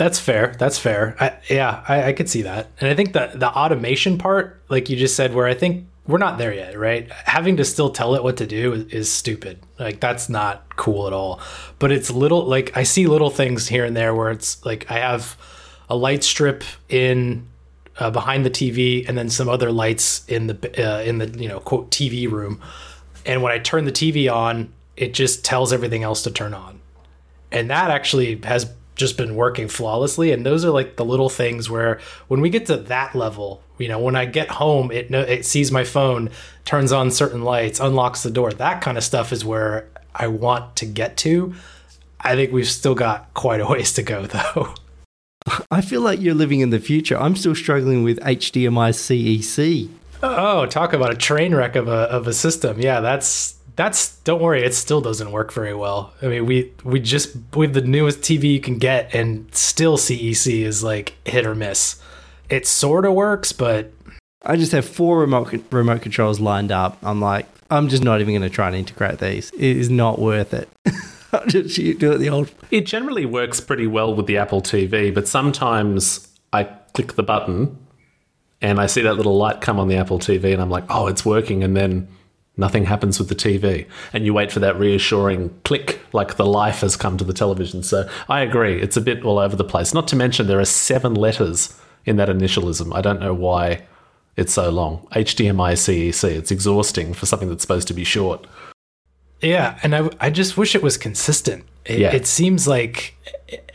That's fair. That's fair. I, yeah, I, I, could see that. And I think the the automation part, like you just said, where I think we're not there yet, right? Having to still tell it what to do is, is stupid. Like that's not cool at all. But it's little like I see little things here and there where it's like I have a light strip in uh, behind the TV and then some other lights in the uh, in the you know quote TV room. And when I turn the TV on, it just tells everything else to turn on. And that actually has just been working flawlessly. And those are like the little things where when we get to that level you know when i get home it it sees my phone turns on certain lights unlocks the door. That kind of stuff is where i want to get to. I think we've still got quite a ways to go though. I feel like you're living in the future. I'm still struggling with hdmi cec oh talk about a train wreck of a, of a system. Yeah that's that's don't worry, it still doesn't work very well. I mean, we we just with the newest TV you can get, and still CEC is like hit or miss. It sort of works, but I just have four remote remote controls lined up. I'm like, I'm just not even going to try and integrate these. It is not worth it. I'll just do it the old. It generally works pretty well with the Apple TV, but sometimes I click the button and I see that little light come on the Apple TV, and I'm like, oh, it's working, and then nothing happens with the TV. And you wait for that reassuring click, like the life has come to the television. So I agree, it's a bit all over the place. Not to mention, there are seven letters in that initialism. I don't know why it's so long. HDMI CEC, it's exhausting for something that's supposed to be short. Yeah, and I, I just wish it was consistent. It, yeah. it seems like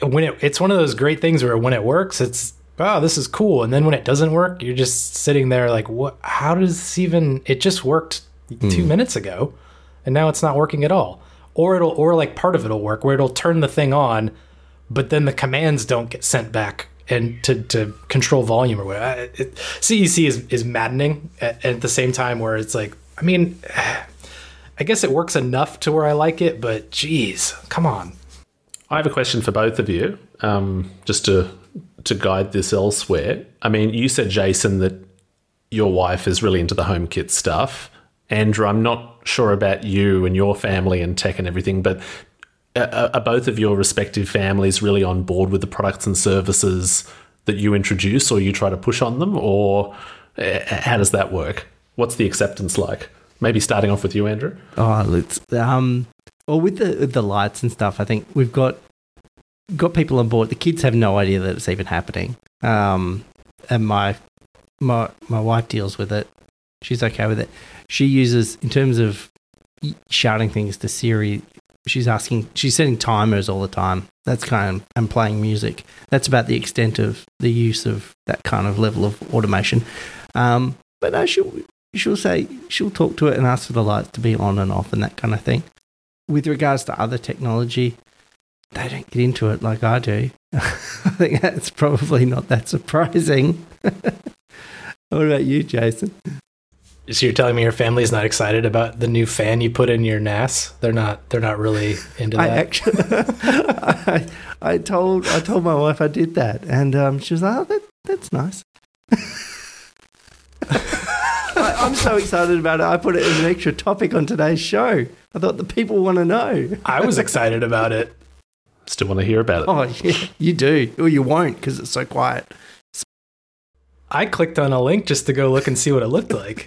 when it, it's one of those great things where when it works, it's wow, this is cool. And then when it doesn't work, you're just sitting there like, what? How does this even? It just worked mm. two minutes ago, and now it's not working at all. Or it'll, or like part of it'll work where it'll turn the thing on, but then the commands don't get sent back and to, to control volume or whatever. It, CEC is, is maddening at, at the same time where it's like, I mean, I guess it works enough to where I like it, but geez, come on. I have a question for both of you, um, just to to guide this elsewhere. I mean, you said Jason that your wife is really into the HomeKit stuff. Andrew, I'm not sure about you and your family and tech and everything, but are, are both of your respective families really on board with the products and services that you introduce or you try to push on them, or uh, how does that work? What's the acceptance like? Maybe starting off with you, Andrew. Oh, let's um, well with the with the lights and stuff. I think we've got got people on board. The kids have no idea that it's even happening. Um, and my my my wife deals with it. She's okay with it. She uses in terms of shouting things to Siri. She's asking. She's setting timers all the time. That's kind of and playing music. That's about the extent of the use of that kind of level of automation. Um, but no, she'll she'll say she'll talk to it and ask for the lights to be on and off and that kind of thing. With regards to other technology, they don't get into it like I do. I think that's probably not that surprising. what about you, Jason? So you're telling me your family's not excited about the new fan you put in your NAS? They're not. They're not really into that. I that. actually, I, I told I told my wife I did that, and um, she was like, "Oh, that, that's nice." I, I'm so excited about it. I put it as an extra topic on today's show. I thought the people want to know. I was excited about it. Still want to hear about it. Oh, yeah, you do, or you won't because it's so quiet. I clicked on a link just to go look and see what it looked like.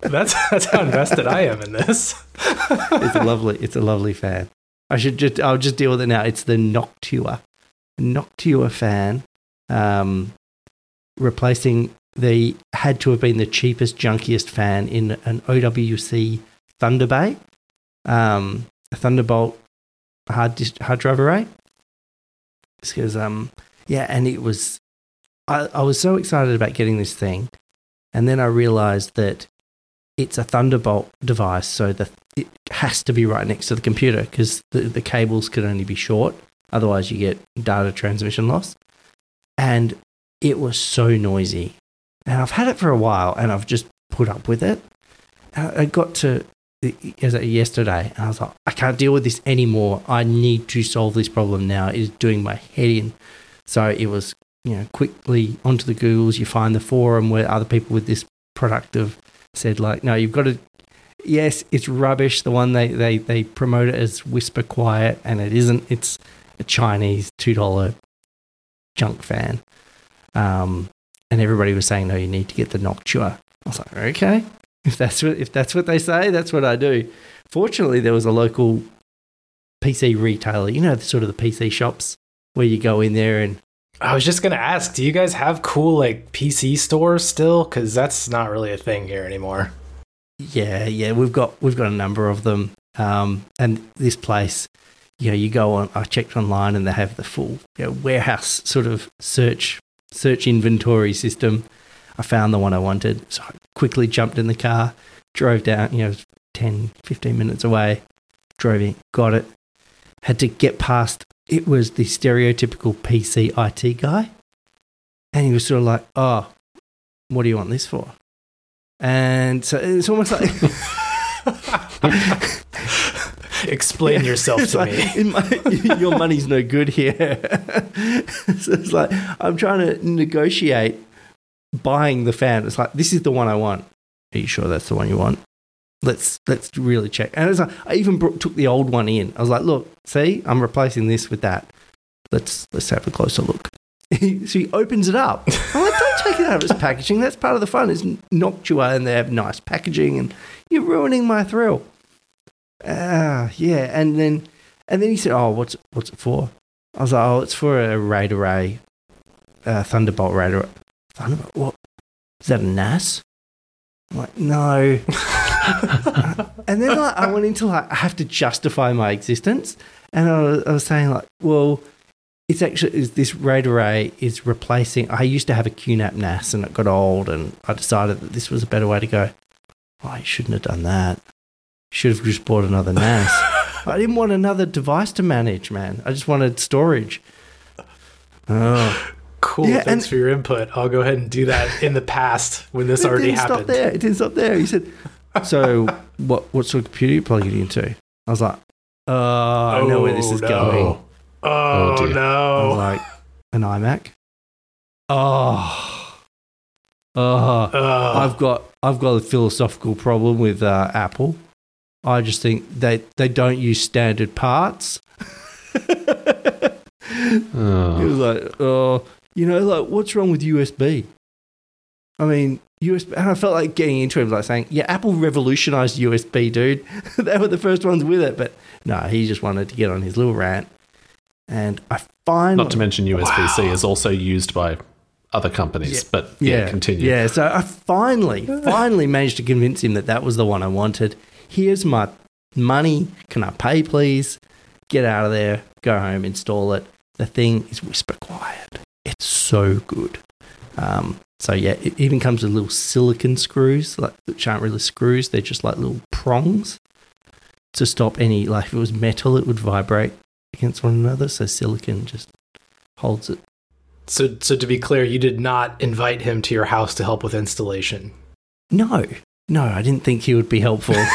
that's that's how invested I am in this. It's a lovely, it's a lovely fan. I should just, I'll just deal with it now. It's the Noctua, Noctua fan, um, replacing the had to have been the cheapest, junkiest fan in an OWC Thunder Bay, um, Thunderbolt hard disk, hard drive array. Because um, yeah, and it was, I, I was so excited about getting this thing, and then I realized that it's a Thunderbolt device, so the it has to be right next to the computer because the, the cables could only be short. Otherwise, you get data transmission loss. And it was so noisy. And I've had it for a while and I've just put up with it. I got to yesterday and I was like, I can't deal with this anymore. I need to solve this problem now. It is doing my head in. So it was, you know, quickly onto the Googles. You find the forum where other people with this product have said, like, no, you've got to yes, it's rubbish. The one they, they, they promote it as Whisper Quiet, and it isn't. It's a Chinese two dollar junk fan. Um, and everybody was saying, no, you need to get the Noctua. I was like, okay, if that's what if that's what they say, that's what I do. Fortunately, there was a local PC retailer. You know, sort of the PC shops where you go in there and I was just gonna ask, do you guys have cool like PC stores still? Because that's not really a thing here anymore. Yeah, yeah, we've got we've got a number of them. Um, and this place, you know, you go on. I checked online, and they have the full you know, warehouse sort of search search inventory system. I found the one I wanted, so I quickly jumped in the car, drove down. You know, 10, 15 minutes away, drove in, got it. Had to get past. It was the stereotypical PC IT guy, and he was sort of like, "Oh, what do you want this for?" And so it's almost like Explain yourself to like, me. in my, your money's no good here. so it's like I'm trying to negotiate buying the fan. It's like this is the one I want. Are you sure that's the one you want? Let's let's really check. And I even brought, took the old one in. I was like, look, see, I'm replacing this with that. Let's let's have a closer look. so he opens it up. I'm like, don't take it out of its packaging. That's part of the fun. It's Noctua and they have nice packaging, and you're ruining my thrill. Ah, yeah. And then and then he said, "Oh, what's what's it for?" I was like, "Oh, it's for a RAID array, uh, Thunderbolt RAID array." Thunderbolt? What? Is that a NAS? I'm like, no. and then like, I went into like I have to justify my existence, and I was, I was saying like, well, it's actually is this RAID array is replacing. I used to have a QNAP NAS, and it got old, and I decided that this was a better way to go. Oh, I shouldn't have done that. Should have just bought another NAS. I didn't want another device to manage, man. I just wanted storage. Oh. Cool. Yeah, Thanks for your input. I'll go ahead and do that in the past when this it already didn't happened. stop there. It didn't stop there. He said, so what what sort of computer you plugging it into? I was like, oh, I know where this Oh, is no. going. Oh, dear. I'm no. like, an iMac. Oh, oh. Ugh. I've got I've got a philosophical problem with uh, Apple. I just think they they don't use standard parts. it Oh. was like, oh, you know, like what's wrong with USB? I mean, USB, and I felt like getting into it, like saying, yeah, Apple revolutionized USB, dude. they were the first ones with it, but no, he just wanted to get on his little rant. And I finally, Not to mention USB C Wow. is also used by other companies. Yeah. But yeah, continue. Yeah, so I finally, finally managed to convince him that that was the one I wanted. Here's my money. Can I pay, please? Get out of there. Go home. Install it. The thing is whisper quiet. It's so good. Um, so yeah, it even comes with little silicon screws, like which aren't really screws. They're just like little prongs to stop any. Like if it was metal, it would vibrate against one another. So silicon just holds it. So, so to be clear, you did not invite him to your house to help with installation. No, no, I didn't think he would be helpful.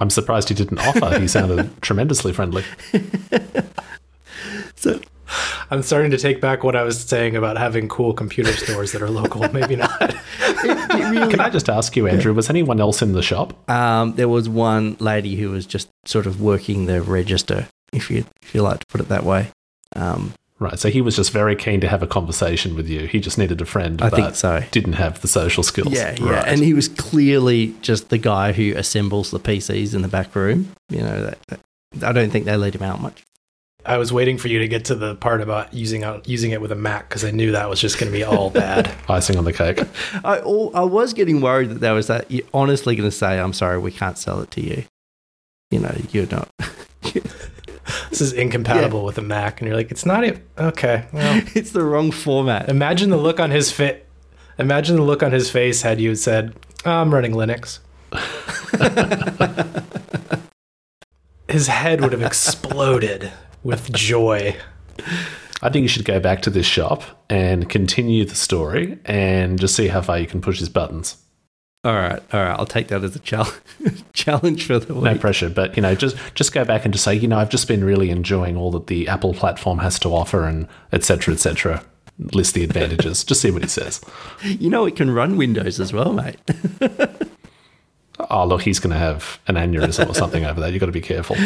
I'm surprised he didn't offer. He sounded tremendously friendly. so I'm starting to take back what I was saying about having cool computer stores that are local. Maybe not. it, it really Can I just ask you, Andrew, was anyone else in the shop? Um, there was one lady who was just sort of working the register, if you if you like to put it that way. Um, Right, so he was just very keen to have a conversation with you. He just needed a friend, I but think so. didn't have the social skills. Yeah, yeah, Right. and he was clearly just the guy who assembles the PCs in the back room. You know, that, that- I don't think they let him out much. I was waiting for you to get to the part about using out using it with a Mac because I knew that was just going to be all bad. icing on the cake. I al- I was getting worried that there was that. You're honestly going to say, "I'm sorry, we can't sell it to you." You know, you're not. this is incompatible with a Mac, and you're like, it's not it. Okay, well, it's the wrong format. imagine the look on his fit. Imagine the look on his face had you said, "Oh, "I'm running Linux." his head would have exploded with joy. I think you should go back to this shop and continue the story and just see how far you can push his buttons. All right, all right. I'll take that as a challenge challenge for the week. No pressure, but you know, just just go back and just say, you know, I've just been really enjoying all that the Apple platform has to offer, and etc. etc. List the advantages. just see what he says. You know, it can run Windows as well, mate. Oh, look, he's going to have an aneurysm or something over that. You've got to be careful.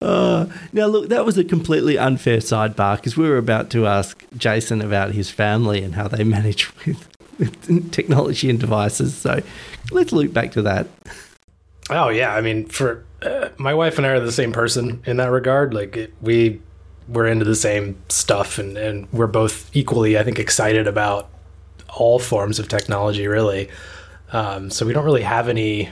Uh, now, look, that was a completely unfair sidebar because we were about to ask Jason about his family and how they manage with, with technology and devices. So let's loop back to that. Oh yeah, I mean, for uh, my wife and I are the same person in that regard. Like it, we we're into the same stuff, and and we're both equally, I think, excited about all forms of technology, really. Um, so we don't really have any.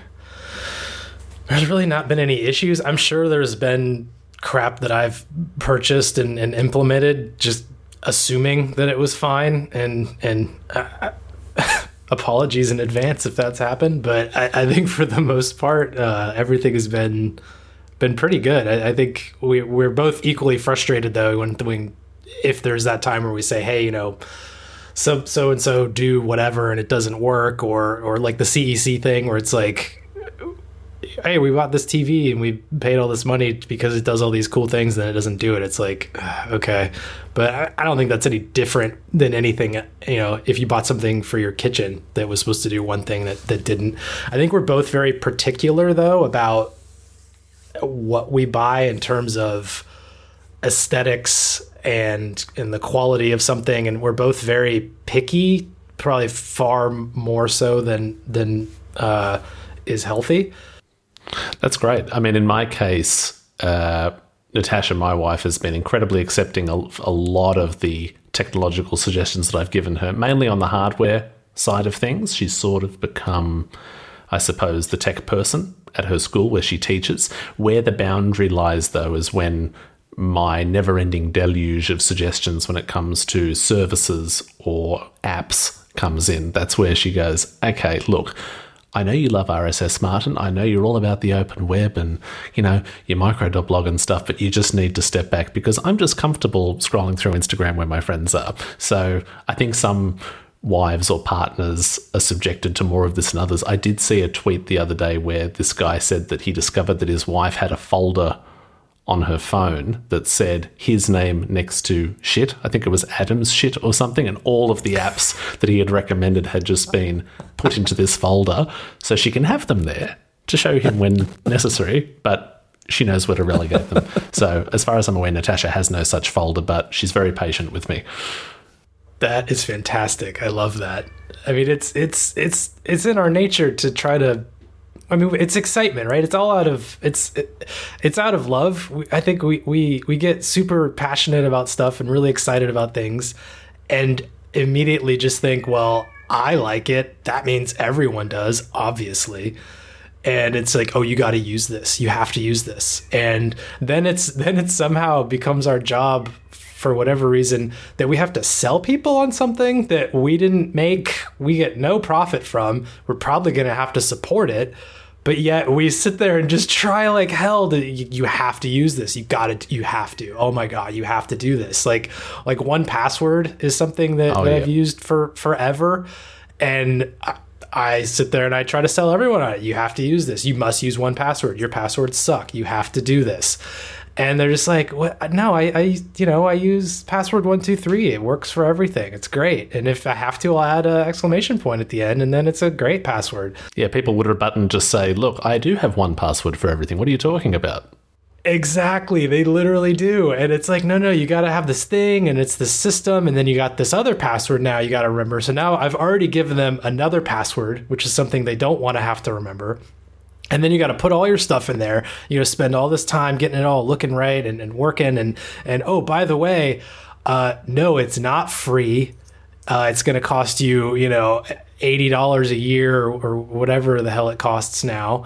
There's really not been any issues. I'm sure there's been crap that I've purchased and, and implemented, just assuming that it was fine, and and. Uh, apologies in advance if that's happened, but I, I think for the most part, uh, everything has been been pretty good. I, think we we're both equally frustrated though when when if there's that time where we say, hey, you know, so so and so do whatever and it doesn't work, or or like the CEC thing where it's like. Hey, we bought this TV and we paid all this money because it does all these cool things, then it doesn't do it. It's like, okay, but I, I don't think that's any different than anything. You know, if you bought something for your kitchen that was supposed to do one thing that that didn't. I think we're both very particular though about what we buy in terms of aesthetics and and the quality of something, and we're both very picky, probably far more so than than uh, is healthy. That's great. I mean, in my case, uh, Natasha, my wife, has been incredibly accepting a, a lot of the technological suggestions that I've given her, mainly on the hardware side of things. She's sort of become, I suppose, the tech person at her school where she teaches. Where the boundary lies, though, is when my never ending deluge of suggestions when it comes to services or apps comes in. That's where she goes, okay, look. I know you love RSS, Martin. I know you're all about the open web and, you know, your micro.blog and stuff, but you just need to step back because I'm just comfortable scrolling through Instagram where my friends are. So I think some wives or partners are subjected to more of this than others. I did see a tweet the other day where this guy said that he discovered that his wife had a folder on her phone that said his name next to shit. I think it was Adam's shit or something, and all of the apps that he had recommended had just been put into this folder so she can have them there to show him when necessary, but she knows where to relegate them. so, as far as I'm aware, Natasha has no such folder, but she's very patient with me. That is fantastic. I love that. I mean, it's it's it's it's in our nature to try to I mean, it's excitement, right? It's all out of it's it, it's out of love. We, I think we we we get super passionate about stuff and really excited about things, and immediately just think, well, I like it. That means everyone does, obviously. And it's like, oh, you got to use this. You have to use this. And then it's then it somehow becomes our job for whatever reason that we have to sell people on something that we didn't make, we get no profit from. We're probably going to have to support it but yet we sit there and just try like hell to you, you have to use this. You gotta you have to. Oh my god you have to do this. Like like 1Password is something that, Oh, that yeah. i've used for forever. And I, I sit there and i try to sell everyone on it. You have to use this. You must use 1Password your passwords suck. You have to do this and they're just like what no I, I you know i use password 123 it works for everything it's great and if i have to i'll add an exclamation point at the end and then it's a great password Yeah, people would button just say, Look, I do have one password for everything. What are you talking about? Exactly, they literally do. And it's like, no, no, you got to have this thing and it's the system and then you got this other password now you got to remember. So now I've already given them another password, which is something they don't want to have to remember. And then you got to put all your stuff in there. You know, spend all this time getting it all looking right and, and working. And and oh, by the way, uh, no, it's not free. Uh, it's going to cost you, you know, eighty dollars a year or, or whatever the hell it costs now.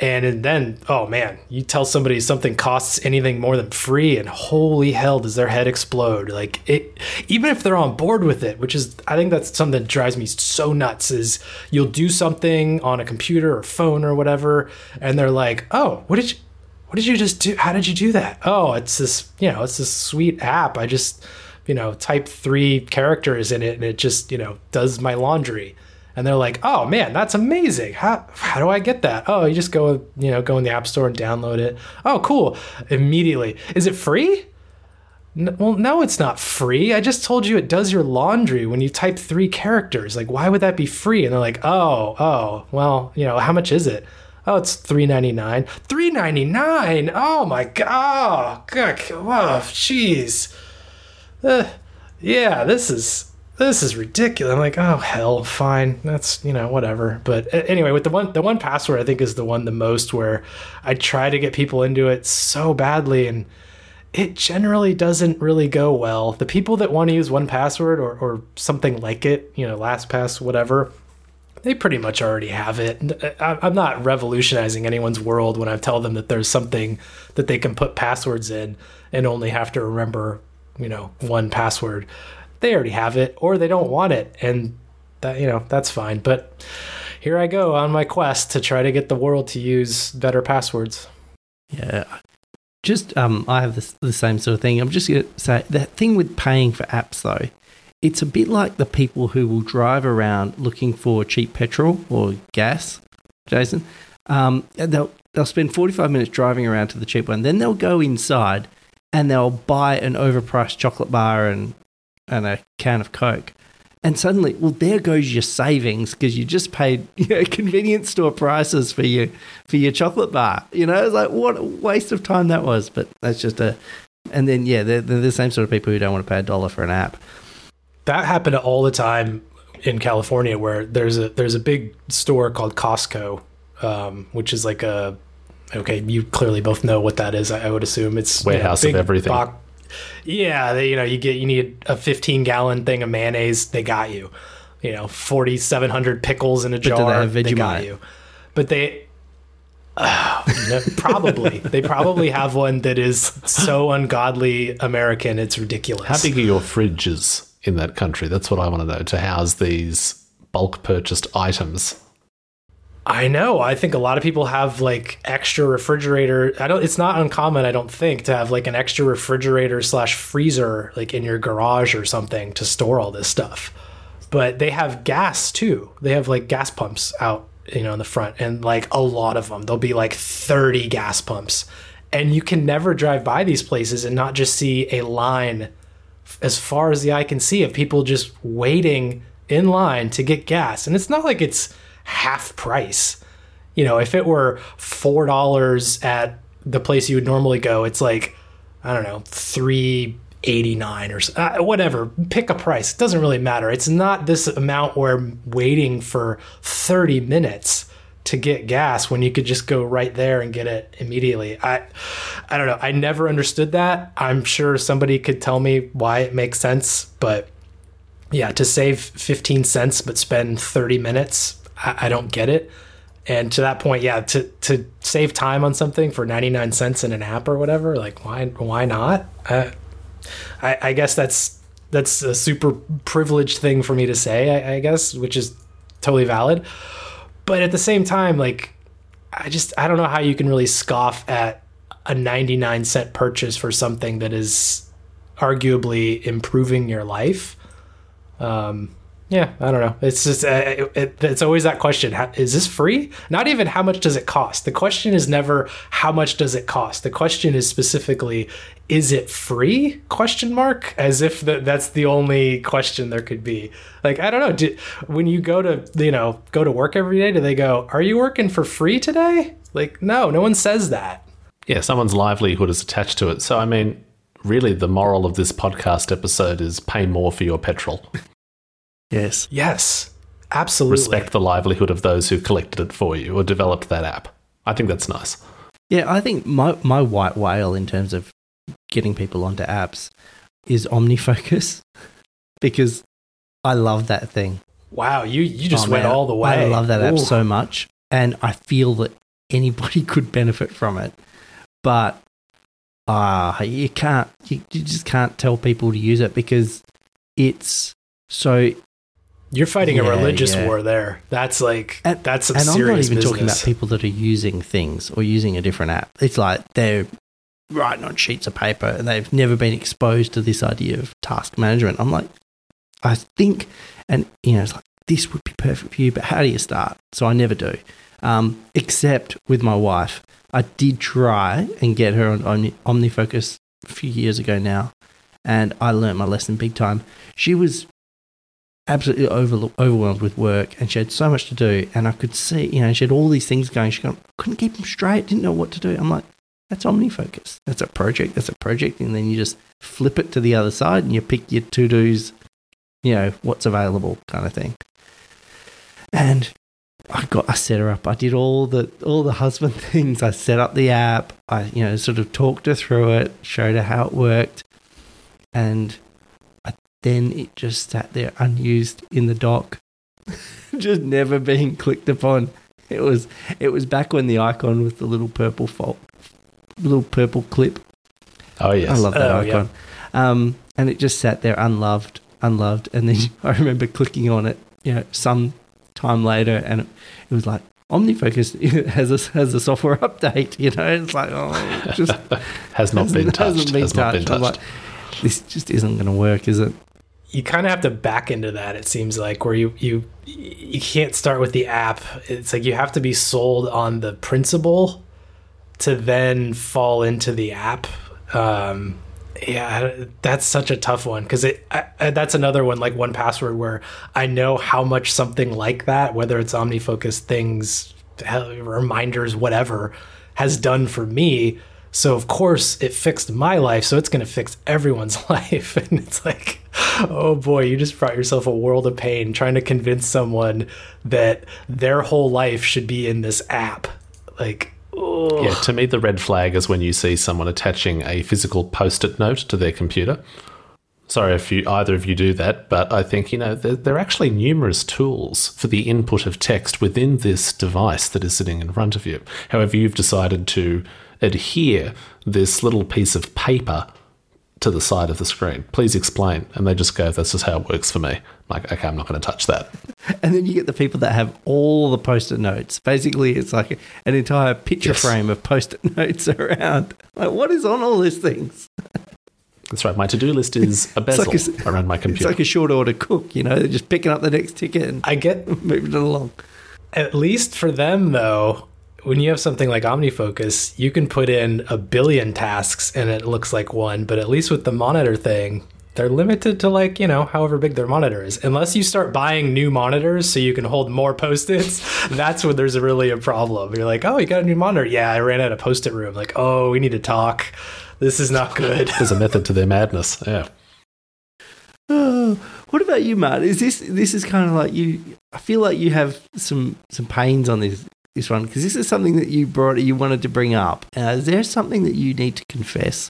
And then, oh man, you tell somebody something costs anything more than free, and holy hell, does their head explode? Like it, even if they're on board with it, which is, I think that's something that drives me so nuts. Is you'll do something on a computer or phone or whatever, and they're like, oh, what did you, what did you just do? How did you do that? Oh, it's this, you know, it's this sweet app. I just, you know, type three characters in it, and it just, you know, does my laundry and they're like, "Oh man, that's amazing! How how do I get that? Oh, you just go you know go in the app store and download it. Oh, cool! Immediately, is it free? Well, no, it's not free. I just told you it does your laundry when you type three characters. Like, why would that be free? And they're like, "Oh, oh, well, you know, how much is it?" Oh, it's three ninety nine. Three ninety nine. Oh my god! Oh, good. Whoa, jeez. Uh, yeah, this is this is ridiculous. I'm like, oh hell, fine. That's you know whatever. But anyway, with the one the 1Password, I think is the one the most where I try to get people into it so badly, and it generally doesn't really go well. The people that want to use 1Password or or something like it, you know, LastPass, whatever. They pretty much already have it. Uh, I'm not revolutionizing anyone's world when I tell them that there's something that they can put passwords in and only have to remember, you know, one password they already have it or they don't want it and that you know that's fine but here i go on my quest to try to get the world to use better passwords Yeah. Just um, I have this, the same sort of thing. I'm just to say that thing with paying for apps though. It's a bit like the people who will drive around looking for cheap petrol or gas, Jason. Um, they'll they'll spend 45 minutes driving around to the cheap one. Then they'll go inside and they'll buy an overpriced chocolate bar and and a can of Coke. And suddenly, well, there goes your savings because you just paid you know, convenience store prices for your for your chocolate bar. You know, it's like what a waste of time that was. But that's just a. And then yeah, they're, they're the same sort of people who don't want to pay a dollar for an app. that happened all the time in california where there's a there's a big store called costco um, which is like a okay you clearly both know what that is i, I would assume it's you know, Warehouse of everything. box- yeah they, you know you get you need a 15 gallon thing of mayonnaise they got you. You know 4700 pickles in a they jar have they got you. But they no, probably. They probably have one that is so ungodly american it's ridiculous. How big are your fridges in that country? That's what I want to know to house these bulk purchased items. I know. I think a lot of people have like extra refrigerator. I don't. It's not uncommon. I don't think to have like an extra refrigerator slash freezer like in your garage or something to store all this stuff. but they have gas too. They have like gas pumps out, you know, in the front, and like a lot of them. There'll be like thirty gas pumps, and you can never drive by these places and not just see a line as far as the eye can see of people just waiting in line to get gas. And it's not like it's half price. You know, if it were four dollars at the place you would normally go, it's like I don't know, three eighty nine or uh, whatever. Pick a price. It doesn't really matter. It's not this amount where waiting for thirty minutes to get gas when you could just go right there and get it immediately. I I don't know. I never understood that. I'm sure somebody could tell me why it makes sense, but yeah, to save 15 cents but spend 30 minutes, I, I don't get it. And to that point, yeah, to to save time on something for 99 cents in an app or whatever, like why why not? I I, I guess that's that's a super privileged thing for me to say, I, I guess, which is totally valid. But at the same time, like, I just I don't know how you can really scoff at a 99 cent purchase for something that is arguably improving your life. Um, yeah, I don't know. It's just uh, it, it, it's always that question: how, Is this free? Not even how much does it cost. The question is never how much does it cost. The question is specifically, is it free? Question mark. As if that that's the only question there could be. Like I don't know. Do, when you go to you know go to work every day, do they go, "Are you working for free today?" Like no, no one says that. Yeah, someone's livelihood is attached to it. So I mean, really, the moral of this podcast episode is pay more for your petrol. Yes. Yes. Absolutely. Respect the livelihood of those who collected it for you or developed that app. I think that's nice. Yeah, I think my, my white whale in terms of getting people onto apps is OmniFocus because I love that thing. Wow, you you just oh, went man, all the way. I love that Ooh. app so much, and I feel that anybody could benefit from it. But ah, uh, you can't, you, you just can't tell people to use it because it's so you're fighting yeah, a religious yeah. war there. That's like and, that's and serious I'm not even business. talking about people that are using things or using a different app. It's like they're writing on sheets of paper and they've never been exposed to this idea of task management. I'm like, I think, and you know, it's like this would be perfect for you, but how do you start? So I never do, um, except with my wife. I did try and get her on Omni, OmniFocus a few years ago now, and I learned my lesson big time. She was absolutely over, overwhelmed with work and she had so much to do. And I could see, you know, she had all these things going. She couldn't keep them straight, didn't know what to do. I'm like, that's OmniFocus. That's a project. That's a project. And then you just flip it to the other side and you pick your to dos, you know, what's available kind of thing. And I got, I set her up. I did all the, all the husband things. I set up the app. I, you know, sort of talked her through it, showed her how it worked. And then it just sat there unused in the dock, just never being clicked upon. It was it was back when the icon with the little purple fault, little purple clip. Oh yes, I love that oh, icon. Yeah. Um, and it just sat there unloved, unloved. And then I remember clicking on it, you know, some time later, and it, it was like OmniFocus has a has a software update. You know, it's like oh, it just has not been touched. Hasn't been has touched. Not been touched. Like, this just isn't going to work, is it? You kind of have to back into that it seems like where you you you can't start with the app. It's like you have to be sold on the principle to then fall into the app. Um, yeah that's such a tough one because it I, that's another one like 1Password where i know how much something like that whether it's omnifocus things reminders whatever has done for me so of course it fixed my life, so it's going to fix everyone's life. And it's like, oh boy, you just brought yourself a world of pain trying to convince someone that their whole life should be in this app. Like, yeah, to me the red flag is when you see someone attaching a physical post-it note to their computer. Sorry if you either of you do that, but I think you know there, there are actually numerous tools for the input of text within this device that is sitting in front of you. However, you've decided to adhere this little piece of paper to the side of the screen. Please explain. And they just go, that's just how it works for me. I'm like, okay, I'm not going to touch that. And then you get the people that have all the post it notes. Basically, it's like an entire picture yes. frame of post it notes around. Like, what is on all these things? That's right. My to-do list is a bezel like a- around my computer. It's like a short order cook, you know, they're just picking up the next ticket and I get moving it along. At least for them, though, when you have something like OmniFocus, you can put in a billion tasks and it looks like one. But at least with the monitor thing, they're limited to like, you know, however big their monitor is. Unless you start buying new monitors so you can hold more post its, that's when there's really a problem. You're like, oh, you got a new monitor? Yeah, I ran out of post it room. Like, oh, we need to talk. This is not good. There's a method to their madness. Yeah. Oh, what about you, Matt? Is this this is kind of like you? I feel like you have some some pains on this this one because this is something that you brought you wanted to bring up. Uh, is there something that you need to confess?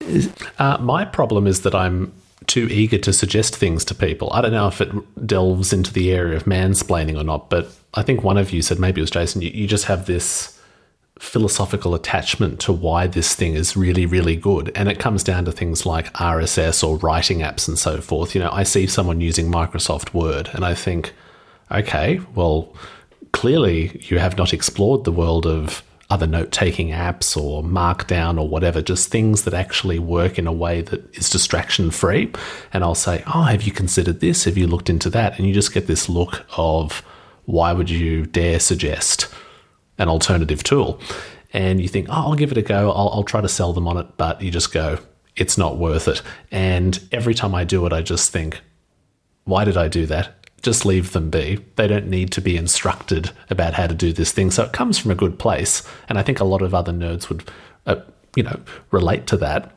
Is, Uh, my problem is that I'm too eager to suggest things to people. I don't know if it delves into the area of mansplaining or not, but I think one of you said, maybe it was Jason, you, you just have this philosophical attachment to why this thing is really, really good. And it comes down to things like RSS or writing apps and so forth. You know, I see someone using Microsoft Word and I think, okay, well, clearly you have not explored the world of other note taking apps or Markdown or whatever, just things that actually work in a way that is distraction free. And I'll say, Oh, have you considered this? Have you looked into that? And you just get this look of, Why would you dare suggest an alternative tool? And you think, Oh, I'll give it a go. I'll, I'll try to sell them on it. But you just go, It's not worth it. And every time I do it, I just think, why did I do that? Just leave them be. They don't need to be instructed about how to do this thing. So it comes from a good place. And I think a lot of other nerds would, uh, you know, relate to that.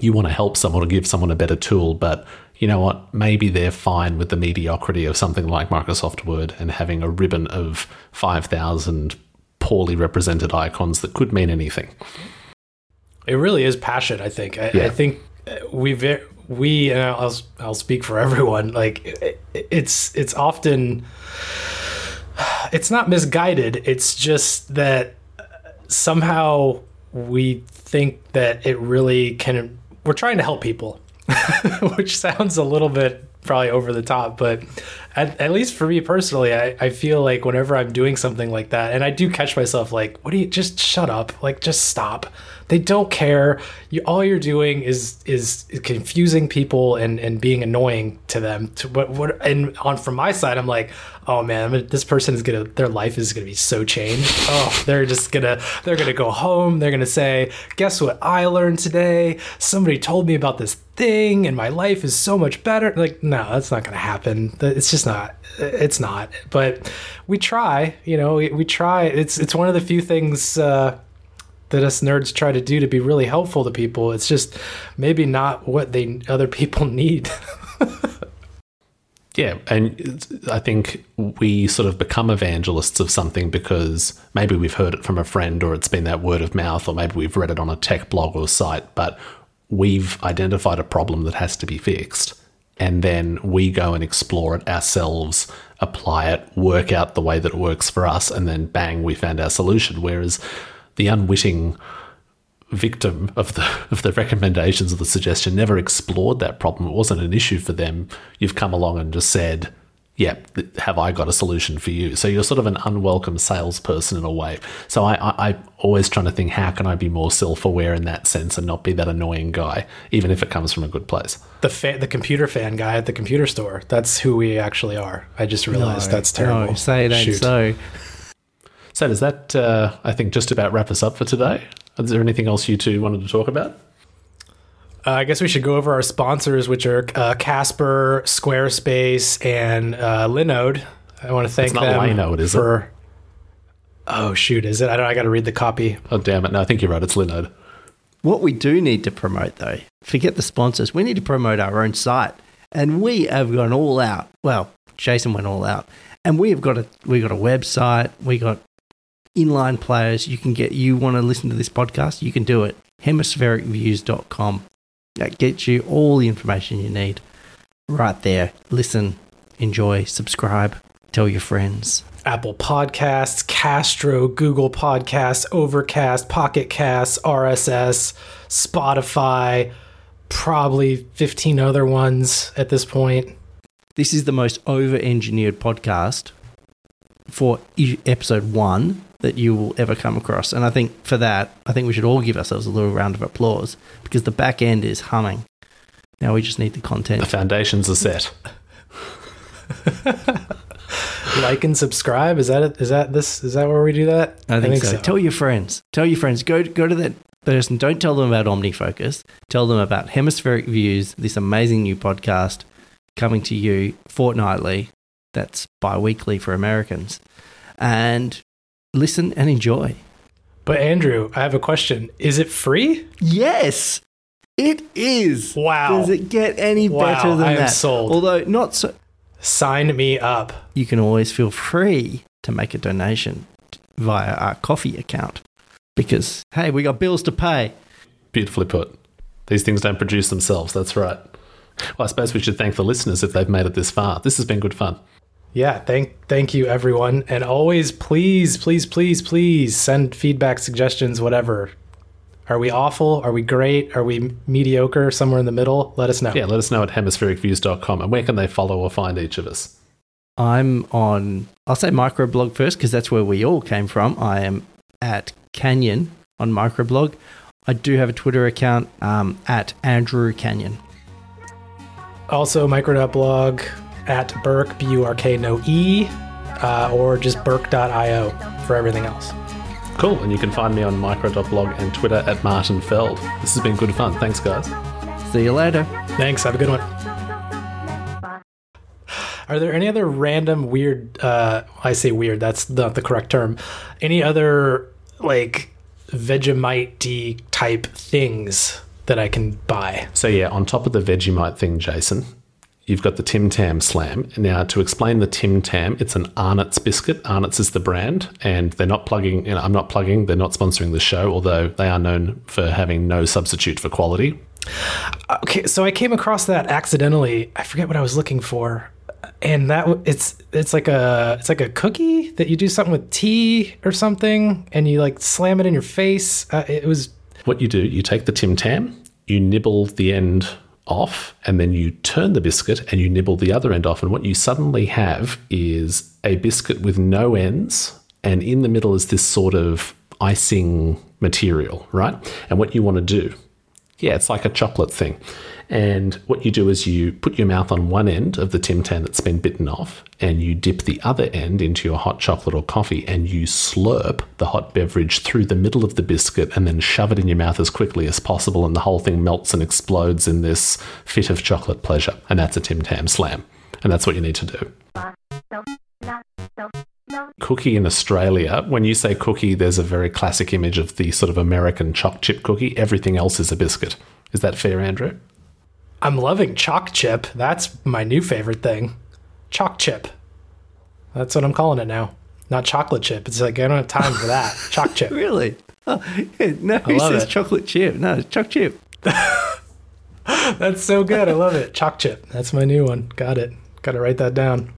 You want to help someone or give someone a better tool, but you know what? Maybe they're fine with the mediocrity of something like Microsoft Word and having a ribbon of 5,000 poorly represented icons that could mean anything. It really is passion. I think. I, Yeah. I think uh, we we and I'll I'll speak for everyone. Like it, it's it's often it's not misguided. It's just that uh, somehow we think that it really can. We're trying to help people, which sounds a little bit probably over the top, but at, at least for me personally, I, I feel like whenever I'm doing something like that, and I do catch myself like, what do you just shut up? Like, just stop. They don't care. You, all you're doing is is confusing people and, and being annoying to them. To what what and on from my side, I'm like, oh man, this person is gonna their life is gonna be so changed. Oh, they're just gonna they're gonna go home. They're gonna say, guess what I learned today? Somebody told me about this thing, and my life is so much better. Like, no, that's not gonna happen. It's just not. It's not. But we try. You know, we, we try. It's it's one of the few things. Uh, that us nerds try to do to be really helpful to people. It's just maybe not what they other people need. Yeah, and I think we sort of become evangelists of something because maybe we've heard it from a friend or it's been that word of mouth or maybe we've read it on a tech blog or site, but we've identified a problem that has to be fixed. And then we go and explore it ourselves, apply it, work out the way that it works for us, and then bang, we found our solution. Whereas the unwitting victim of the of the recommendations of the suggestion never explored that problem. It wasn't an issue for them. You've come along and just said, "Yeah, have I got a solution for you?" So you're sort of an unwelcome salesperson in a way. So I, I I'm always trying to think, how can I be more self aware in that sense and not be that annoying guy, even if it comes from a good place. the fa- the computer fan guy at the computer store. That's who we actually are. I just realized that's terrible. No, say it ain't Shoot. so. So does that, uh, I think, just about wrap us up for today? Is there anything else you two wanted to talk about? Uh, I guess we should go over our sponsors, which are uh, Casper, Squarespace, and uh, Linode. I want to thank It's not them Linode, is it? for. Oh shoot! Is it? I don't. I got to read the copy. Oh damn it! No, I think you're right. It's Linode. What we do need to promote, though, forget the sponsors. We need to promote our own site, and we have gone all out. Well, Jason went all out, and we have got a we got a website. We got inline players. You can get. You want to listen to this podcast? You can do it. Hemisphericviews.com. That gets you all the information you need right there. Listen, enjoy, subscribe, tell your friends. Apple Podcasts, Castro, Google Podcasts, Overcast, Pocket Casts, RSS, Spotify, probably 15 other ones at this point. This is the most over engineered podcast for episode one that you will ever come across. And I think for that, I think we should all give ourselves a little round of applause because the back end is humming. Now we just need the content. The foundations are set. like and subscribe. Is that it? Is that this? Is that where we do that? I think, so. Tell your friends. Tell your friends. Go go to that person. Don't tell them about OmniFocus. Tell them about Hemispheric Views, this amazing new podcast coming to you fortnightly. That's bi-weekly for Americans. And listen and enjoy. But Andrew, I have a question. Is it free? Yes, it is. Wow. Does it get any Wow, better than I am that? sold. Although not so. Sign me up. You can always feel free to make a donation via our coffee account because hey, we got bills to pay. Beautifully put. These things don't produce themselves. That's right. Well, I suppose we should thank the listeners if they've made it this far. This has been good fun. Yeah, thank thank you everyone. And always please, please, please, please send feedback, suggestions, whatever. Are we awful? Are we great? Are we mediocre? Somewhere in the middle? Let us know. Yeah, let us know at hemisphericviews.com. And where can they follow or find each of us? I'm on, I'll say microblog first because that's where we all came from. I am at Canion on microblog. I do have a Twitter account um, at Andrew Canion. Also, micro.blog at Burke, B U R K, no E, uh, or just burke.io for everything else. Cool. And you can find me on micro.blog and Twitter at Martin Feld. This has been good fun. Thanks, guys. See you later. Thanks. Have a good one. Are there any other random weird? Uh, I say weird. That's not the correct term. Any other like Vegemite type things that I can buy? So, yeah, on top of the Vegemite thing, Jason, you've got the Tim Tam Slam. Now, to explain the Tim Tam, it's an Arnott's biscuit. Arnott's is the brand, and they're not plugging, you know, I'm not plugging, they're not sponsoring the show, although they are known for having no substitute for quality. Okay, so I came across that accidentally. I forget what I was looking for, and that it's it's like a it's like a cookie that you do something with tea or something, and you like slam it in your face. Uh, it was What you do, you take the Tim Tam, you nibble the end off, and then you turn the biscuit and you nibble the other end off. And what you suddenly have is a biscuit with no ends, and in the middle is this sort of icing material, right? And what you want to do, yeah, it's like a chocolate thing. And what you do is you put your mouth on one end of the Tim Tam that's been bitten off, and you dip the other end into your hot chocolate or coffee, and you slurp the hot beverage through the middle of the biscuit and then shove it in your mouth as quickly as possible, and the whole thing melts and explodes in this fit of chocolate pleasure. And that's a Tim Tam slam. And that's what you need to do. Cookie in Australia, when you say cookie, there's a very classic image of the sort of American choc chip cookie. Everything else is a biscuit. Is that fair, Andrew? I'm loving chalk chip. That's my new favorite thing. Chalk chip. That's what I'm calling it now. Not chocolate chip. It's like I don't have time for that. Chalk chip. Really? Oh, yeah, no, who says it. chocolate chip? No, it's choc chip. That's so good. I love it. Chalk chip. That's my new one. Got it. Got to write that down.